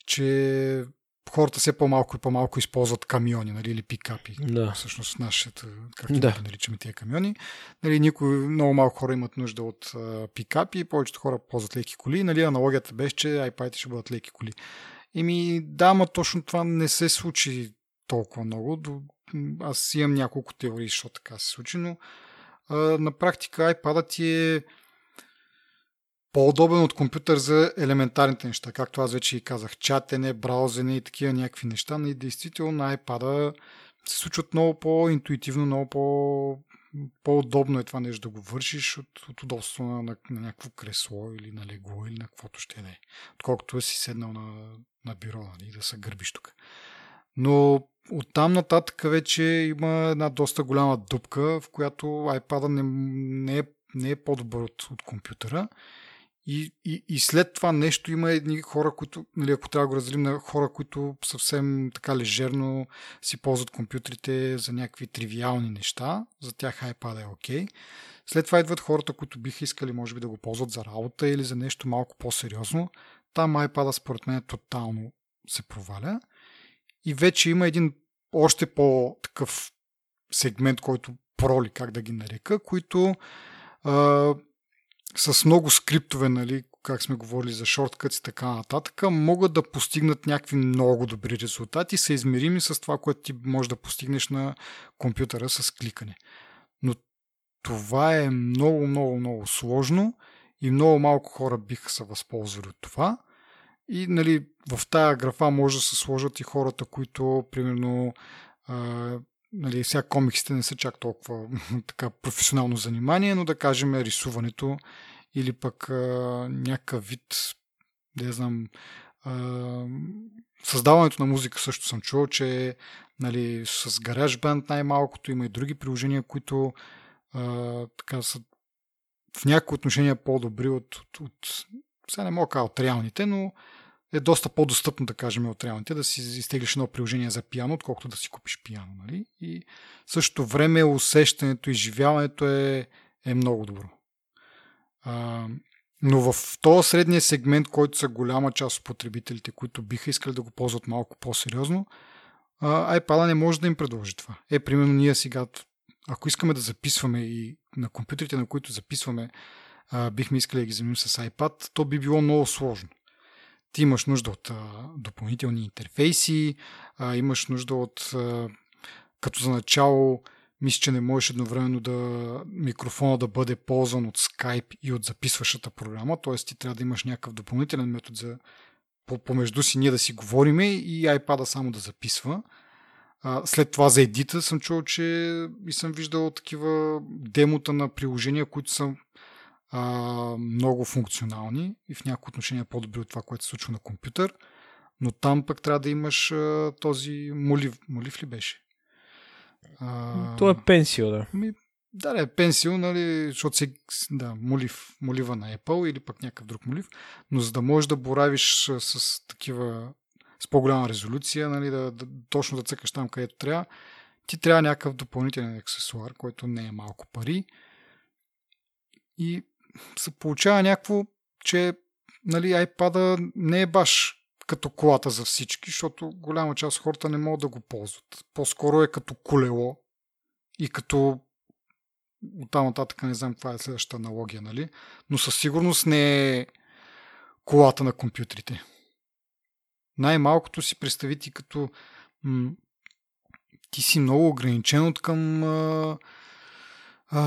че хората все по-малко и по-малко използват камиони, нали, или пикапи. Да. Всъщност нашите, както да. наричаме тези камиони. Нали, никой, много малко хора имат нужда от а, пикапи, повечето хора ползват леки коли. Нали, аналогията беше, че iPad ще бъдат леки коли. Еми, да, ма точно това не се случи толкова много. Аз имам няколко теории, защо така се случи, но а, на практика iPad ти е по-удобен от компютър за елементарните неща, както аз вече и казах, чатене, браузене и такива някакви неща, но и действително на iPad се случват много по-интуитивно, много по- по-удобно е това нещо да го вършиш от, от удобство на, на, на някакво кресло или на легло или на каквото ще да е. Отколкото си седнал на, на бюро нали, да се гърбиш тук. Но оттам нататък вече има една доста голяма дупка, в която iPad не, не, е, не е по-добър от, от компютъра и, и, и след това нещо има едни хора, които, нали, ако трябва да го разделим на хора, които съвсем така лежерно си ползват компютрите за някакви тривиални неща, за тях iPad е окей. Okay. След това идват хората, които биха искали, може би, да го ползват за работа или за нещо малко по-сериозно. Там iPad според мен тотално се проваля. И вече има един още по-такъв сегмент, който проли, как да ги нарека, които а, с много скриптове, нали, как сме говорили за шорткът и така нататък, могат да постигнат някакви много добри резултати, са измерими с това, което ти можеш да постигнеш на компютъра с кликане. Но това е много, много, много сложно и много малко хора биха се възползвали от това. И нали, в тая графа може да се сложат и хората, които, примерно, нали, сега комиксите не са чак толкова така професионално занимание, но да кажем рисуването или пък а, някакъв вид, да я знам, а, създаването на музика също съм чувал, че нали, с GarageBand най-малкото има и други приложения, които а, така са в някои отношения по-добри от, от, от сега не мога да кажа от реалните, но е доста по-достъпно, да кажем, от реалните, да си изтеглиш едно приложение за пиано, отколкото да си купиш пиано. Нали? И същото време усещането, изживяването е, е много добро. А, но в този средния сегмент, който са голяма част от потребителите, които биха искали да го ползват малко по-сериозно, iPad не може да им предложи това. Е, примерно ние сега, ако искаме да записваме и на компютрите, на които записваме, а, бихме искали да ги заменим с iPad, то би било много сложно. Ти имаш нужда от а, допълнителни интерфейси, а, имаш нужда от, а, като за начало, мисля, че не можеш едновременно да микрофона да бъде ползван от Skype и от записващата програма, т.е. ти трябва да имаш някакъв допълнителен метод за помежду си ние да си говориме и iPad само да записва. След това за едита съм чул, че и съм виждал такива демота на приложения, които са а, много функционални и в някои отношения по-добри от това, което се случва на компютър. Но там пък трябва да имаш а, този молив. Молив ли беше? А, То е пенсио, да. Ми, да, е пенсио, нали, защото си, да, молив, молива на Apple или пък някакъв друг молив, но за да можеш да боравиш с, с такива, с по-голяма резолюция, нали, да, да, точно да цъкаш там, където трябва, ти трябва някакъв допълнителен аксесуар, който не е малко пари. И се получава някакво, че нали, iPad не е баш като колата за всички, защото голяма част от хората не могат да го ползват. По-скоро е като колело и като от там нататък не знам каква е следващата аналогия, нали? Но със сигурност не е колата на компютрите. Най-малкото си представи ти като м- ти си много ограничен от към а, а,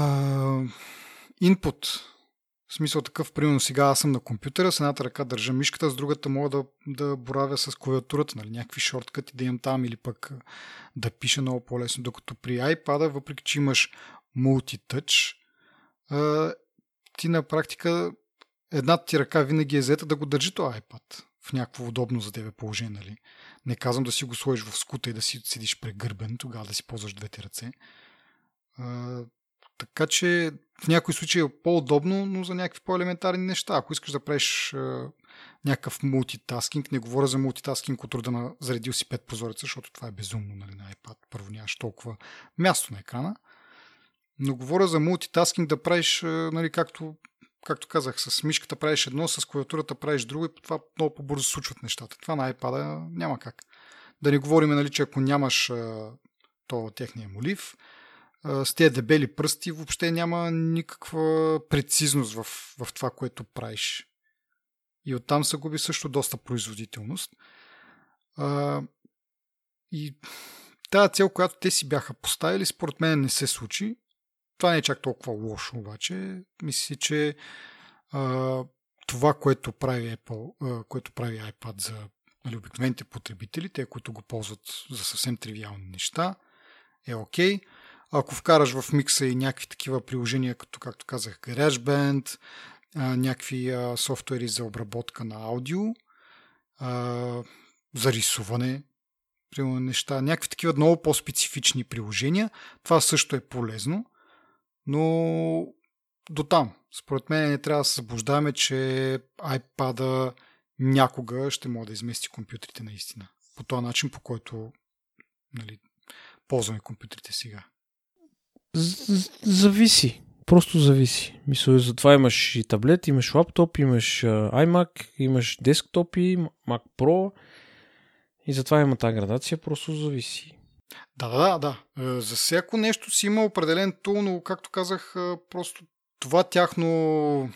input в смисъл такъв, примерно сега аз съм на компютъра, с едната ръка държа мишката, с другата мога да, да боравя с клавиатурата, нали, някакви шорткъти да имам там или пък да пиша много по-лесно. Докато при iPad, въпреки че имаш multi-touch, ти на практика едната ти ръка винаги е взета да го държи този iPad в някакво удобно за тебе положение. Нали? Не казвам да си го сложиш в скута и да си седиш прегърбен, тогава да си ползваш двете ръце. Така че в някои случаи е по-удобно, но за някакви по-елементарни неща. Ако искаш да правиш някакъв мултитаскинг, не говоря за мултитаскинг от рода на заредил си пет прозореца, защото това е безумно нали, на iPad. Първо нямаш толкова място на екрана. Но говоря за мултитаскинг да правиш, нали, както, както казах, с мишката правиш едно, с клавиатурата правиш друго и това много по-бързо случват нещата. Това на iPad няма как. Да не говорим, нали, че ако нямаш е, то техния молив, с тези дебели пръсти въобще няма никаква прецизност в, в това, което правиш. И оттам се губи също доста производителност. А, и тази цел, която те си бяха поставили, според мен не се случи. Това не е чак толкова лошо, обаче. Мисля, че а, това, което прави, Apple, а, което прави iPad за нали, обикновените потребители, те, които го ползват за съвсем тривиални неща, е окей. Okay. Ако вкараш в микса и някакви такива приложения, като, както казах, GarageBand, някакви софтуери за обработка на аудио, за рисуване, примерно неща, някакви такива много по-специфични приложения, това също е полезно, но до там. Според мен не трябва да се заблуждаваме, че iPad някога ще може да измести компютрите наистина. По този начин, по който нали, ползваме компютрите сега. Зависи. Просто зависи. Мисля, затова имаш и таблет, имаш лаптоп, имаш iMac, имаш десктопи, Mac Pro и затова има тази градация, просто зависи. Да, да, да. Е, за всяко нещо си има определен тул, но както казах, е, просто това тяхно,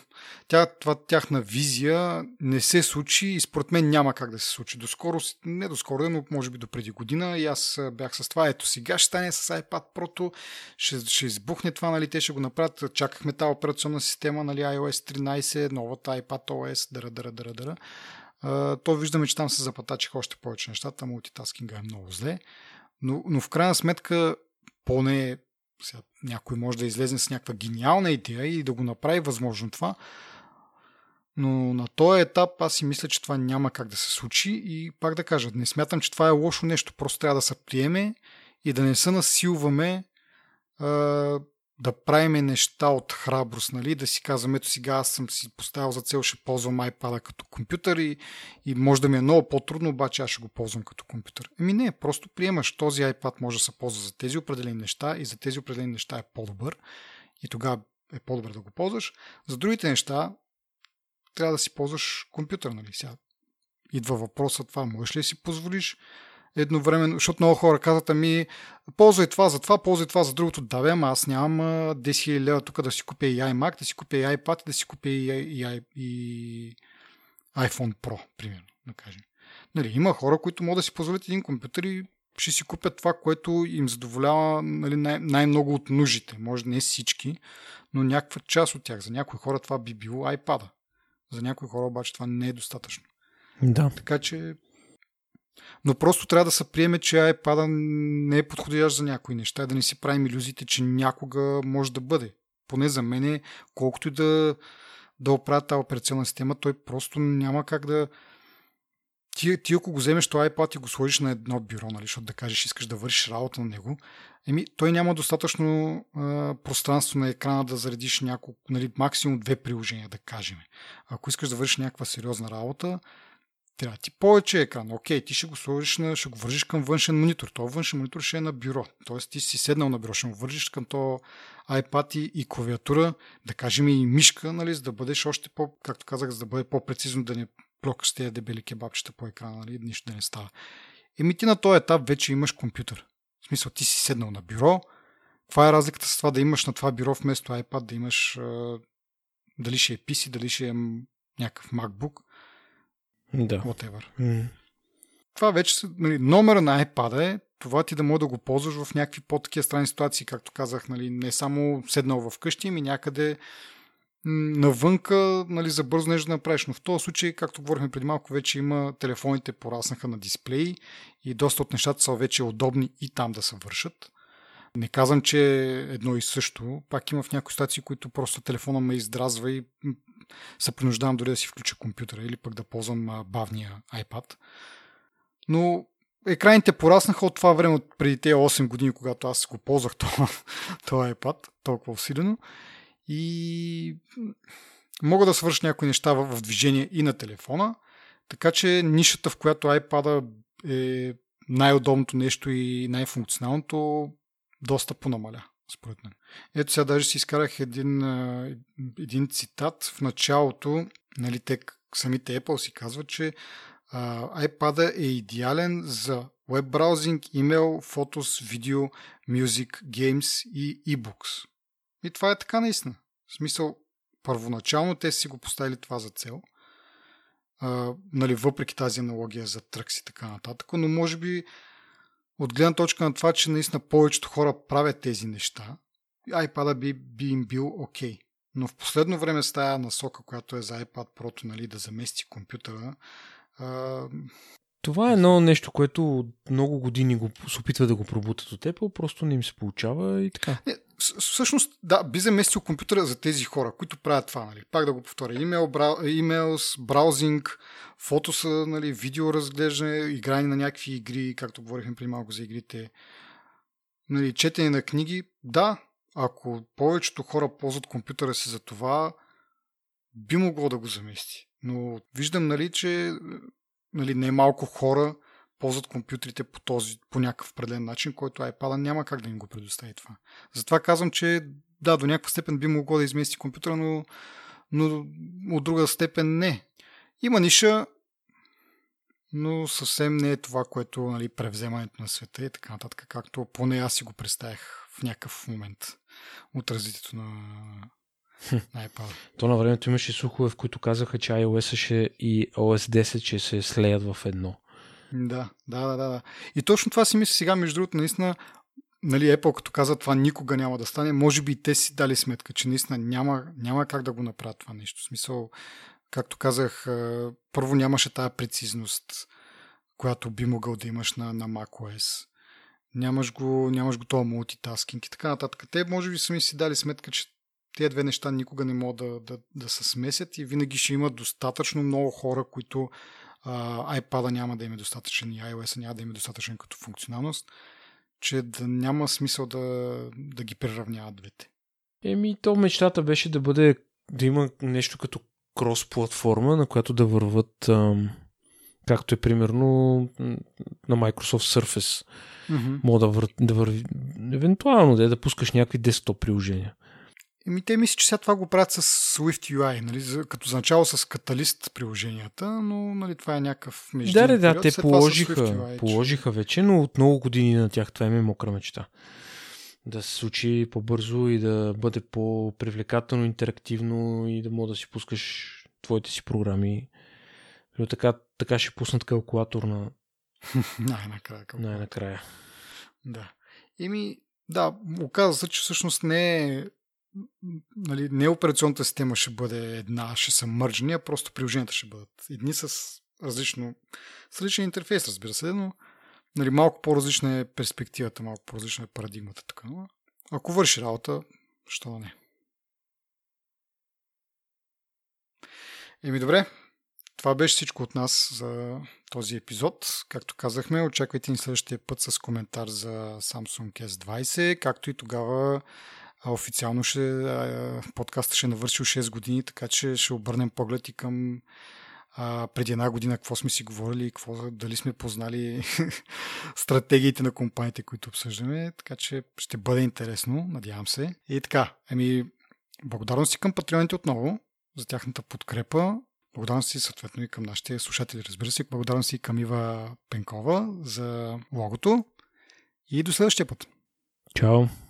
тя, това тяхна визия не се случи и според мен няма как да се случи. Доскоро, не доскоро, но може би до преди година и аз бях с това. Ето сега ще стане с iPad Pro, ще, ще избухне това, нали, те ще го направят. Чакахме тази операционна система, нали, iOS 13, новата iPad OS, дъра, дъра, дъра, дъра. То виждаме, че там се запатачиха още повече нещата, мултитаскинга е много зле. Но, но в крайна сметка, поне сега, някой може да излезе с някаква гениална идея и да го направи възможно това, но на този етап аз си мисля, че това няма как да се случи и пак да кажа, не смятам, че това е лошо нещо, просто трябва да се приеме и да не се насилваме а, да правиме неща от храброст, нали? да си казваме, ето сега аз съм си поставил за цел, ще ползвам iPad като компютър и, и може да ми е много по-трудно, обаче аз ще го ползвам като компютър. Еми не, просто приемаш този iPad може да се ползва за тези определени неща и за тези определени неща е по-добър и тогава е по-добре да го ползваш. За другите неща трябва да си ползваш компютър, нали? Сега идва въпросът това, можеш ли да си позволиш едновременно, защото много хора казват, ами, ползвай това за това, ползвай това за другото. Да, бе, ама аз нямам 10 000 лева тук да си купя и iMac, да си купя и iPad, да си купя и, и, и iPhone Pro, примерно, да кажем. Нали, има хора, които могат да си позволят един компютър и ще си купят това, което им задоволява нали, най- най-много от нуждите. Може не всички, но някаква част от тях. За някои хора това би било iPad. За някои хора обаче това не е достатъчно. Да. Така че. Но просто трябва да се приеме, че iPad не е подходящ за някои неща да не си правим иллюзиите, че някога може да бъде. Поне за мен, колкото и да, да оправя тази операционна система, той просто няма как да. Ти, ти ако го вземеш този iPad и го сложиш на едно бюро, нали, защото да кажеш, искаш да вършиш работа на него, еми, той няма достатъчно а, пространство на екрана да заредиш няколко, нали, максимум две приложения, да кажем. Ако искаш да вършиш някаква сериозна работа, трябва ти повече екран. Окей, ти ще го сложиш на, ще го вържиш към външен монитор. То външен монитор ще е на бюро. Тоест ти си седнал на бюро, ще го вържиш към то iPad и, и клавиатура, да кажем и мишка, нали, за да бъдеш още по, както казах, за да бъде по-прецизно, да не плокаш тези дебели кебабчета по екрана, нали, нищо да не става. Еми ти на този етап вече имаш компютър. В смисъл, ти си седнал на бюро. Каква е разликата с това да имаш на това бюро вместо iPad, да имаш дали ще е PC, дали ще е някакъв MacBook, Да. whatever. М. Това вече нали, номера на iPad е това ти да може да го ползваш в някакви по-такива странни ситуации, както казах, нали, не само седнал в къщи, ами някъде навънка нали, за бързо нещо да направиш. Но в този случай, както говорихме преди малко, вече има телефоните пораснаха на дисплеи и доста от нещата са вече удобни и там да се вършат. Не казвам, че е едно и също. Пак има в някои ситуации, които просто телефона ме издразва и се принуждавам дори да си включа компютъра или пък да ползвам бавния iPad. Но екраните пораснаха от това време, от преди тези 8 години, когато аз го ползвах това iPad, толкова усилено. И мога да свърша някои неща в, в движение и на телефона, така че нишата, в която iPad е най-удобното нещо и най-функционалното, доста понамаля, според мен. Ето сега даже си изкарах един, един цитат в началото, нали, те самите Apple си казват, че а, iPad е идеален за веб браузинг, имейл, фотос, видео, мюзик, геймс и e-books. И това е така наистина. В смисъл, първоначално те си го поставили това за цел. А, нали, въпреки тази аналогия за тръкс и така нататък, но може би от гледна точка на това, че наистина повечето хора правят тези неща, iPad би, би им бил окей. Okay. Но в последно време с тая насока, която е за iPad Pro, нали, да замести компютъра, а, Това е едно нещо, което много години го, се опитва да го пробутат от Apple, просто не им се получава и така. Не, всъщност, да, би заместил компютъра за тези хора, които правят това, нали. Пак да го повторя. Имейл, бра... имейл браузинг, фотоса, нали, видео разглеждане, игране на някакви игри, както говорихме преди малко за игрите, нали, четене на книги. Да, ако повечето хора ползват компютъра си за това, би могло да го замести. Но виждам, нали, че нали, не малко хора ползват компютрите по, този, по някакъв определен начин, който iPad няма как да им го предостави това. Затова казвам, че да, до някаква степен би могло да измести компютъра, но, но от друга степен не. Има ниша, но съвсем не е това, което нали, превземането на света и така нататък, както поне аз си го представях в някакъв момент от развитието на, на iPad. То на времето имаше слухове, в които казаха, че iOS и OS 10 ще се слеят в едно. Да, да, да, да. И точно това си мисля сега, между другото, наистина, нали, Apple като каза това никога няма да стане, може би и те си дали сметка, че наистина няма, няма как да го направят това нещо. В смисъл, както казах, първо нямаше тая прецизност, която би могъл да имаш на, на macOS. Нямаш го, нямаш го това мултитаскинг и така нататък. Те може би сами си дали сметка, че тези две неща никога не могат да, да, да се смесят и винаги ще има достатъчно много хора, които а, iPad няма да има достатъчен и iOS няма да има достатъчен като функционалност, че да няма смисъл да, да ги приравняват двете. Еми, то мечтата беше да бъде, да има нещо като крос-платформа, на която да върват, ам, както е примерно на Microsoft Surface. Mm-hmm. Мога да, вър, да върви, евентуално да, е да пускаш някакви десктоп приложения. Еми, те мисля, че сега това го правят с Swift UI, нали, като за начало с каталист приложенията, но нали, това е някакъв Да, междинен да, да, период, те положиха, UI, че- положиха вече, но от много години на тях това им е мокра мечта. Да се случи по-бързо и да бъде по-привлекателно, интерактивно и да мога да си пускаш твоите си програми. Но така, така ще пуснат калкулатор на Най-накрая. Най-накрая. Да. Еми, да, оказа се, че всъщност не е нали, не операционната система ще бъде една, ще са мържени, а просто приложенията ще бъдат едни с различно, с различен интерфейс, разбира се, но нали, малко по-различна е перспективата, малко по-различна е парадигмата. Така, но ако върши работа, що да не. Еми добре, това беше всичко от нас за този епизод. Както казахме, очаквайте ни следващия път с коментар за Samsung S20, както и тогава официално ще, подкастът ще е навършил 6 години, така че ще обърнем поглед и към а, преди една година какво сме си говорили, какво, дали сме познали стратегиите на компаниите, които обсъждаме, така че ще бъде интересно, надявам се. И така, ами, благодарности към патреоните отново за тяхната подкрепа. Благодарности съответно и към нашите слушатели, разбира се. Благодарности и към Ива Пенкова за логото. И до следващия път. Чао!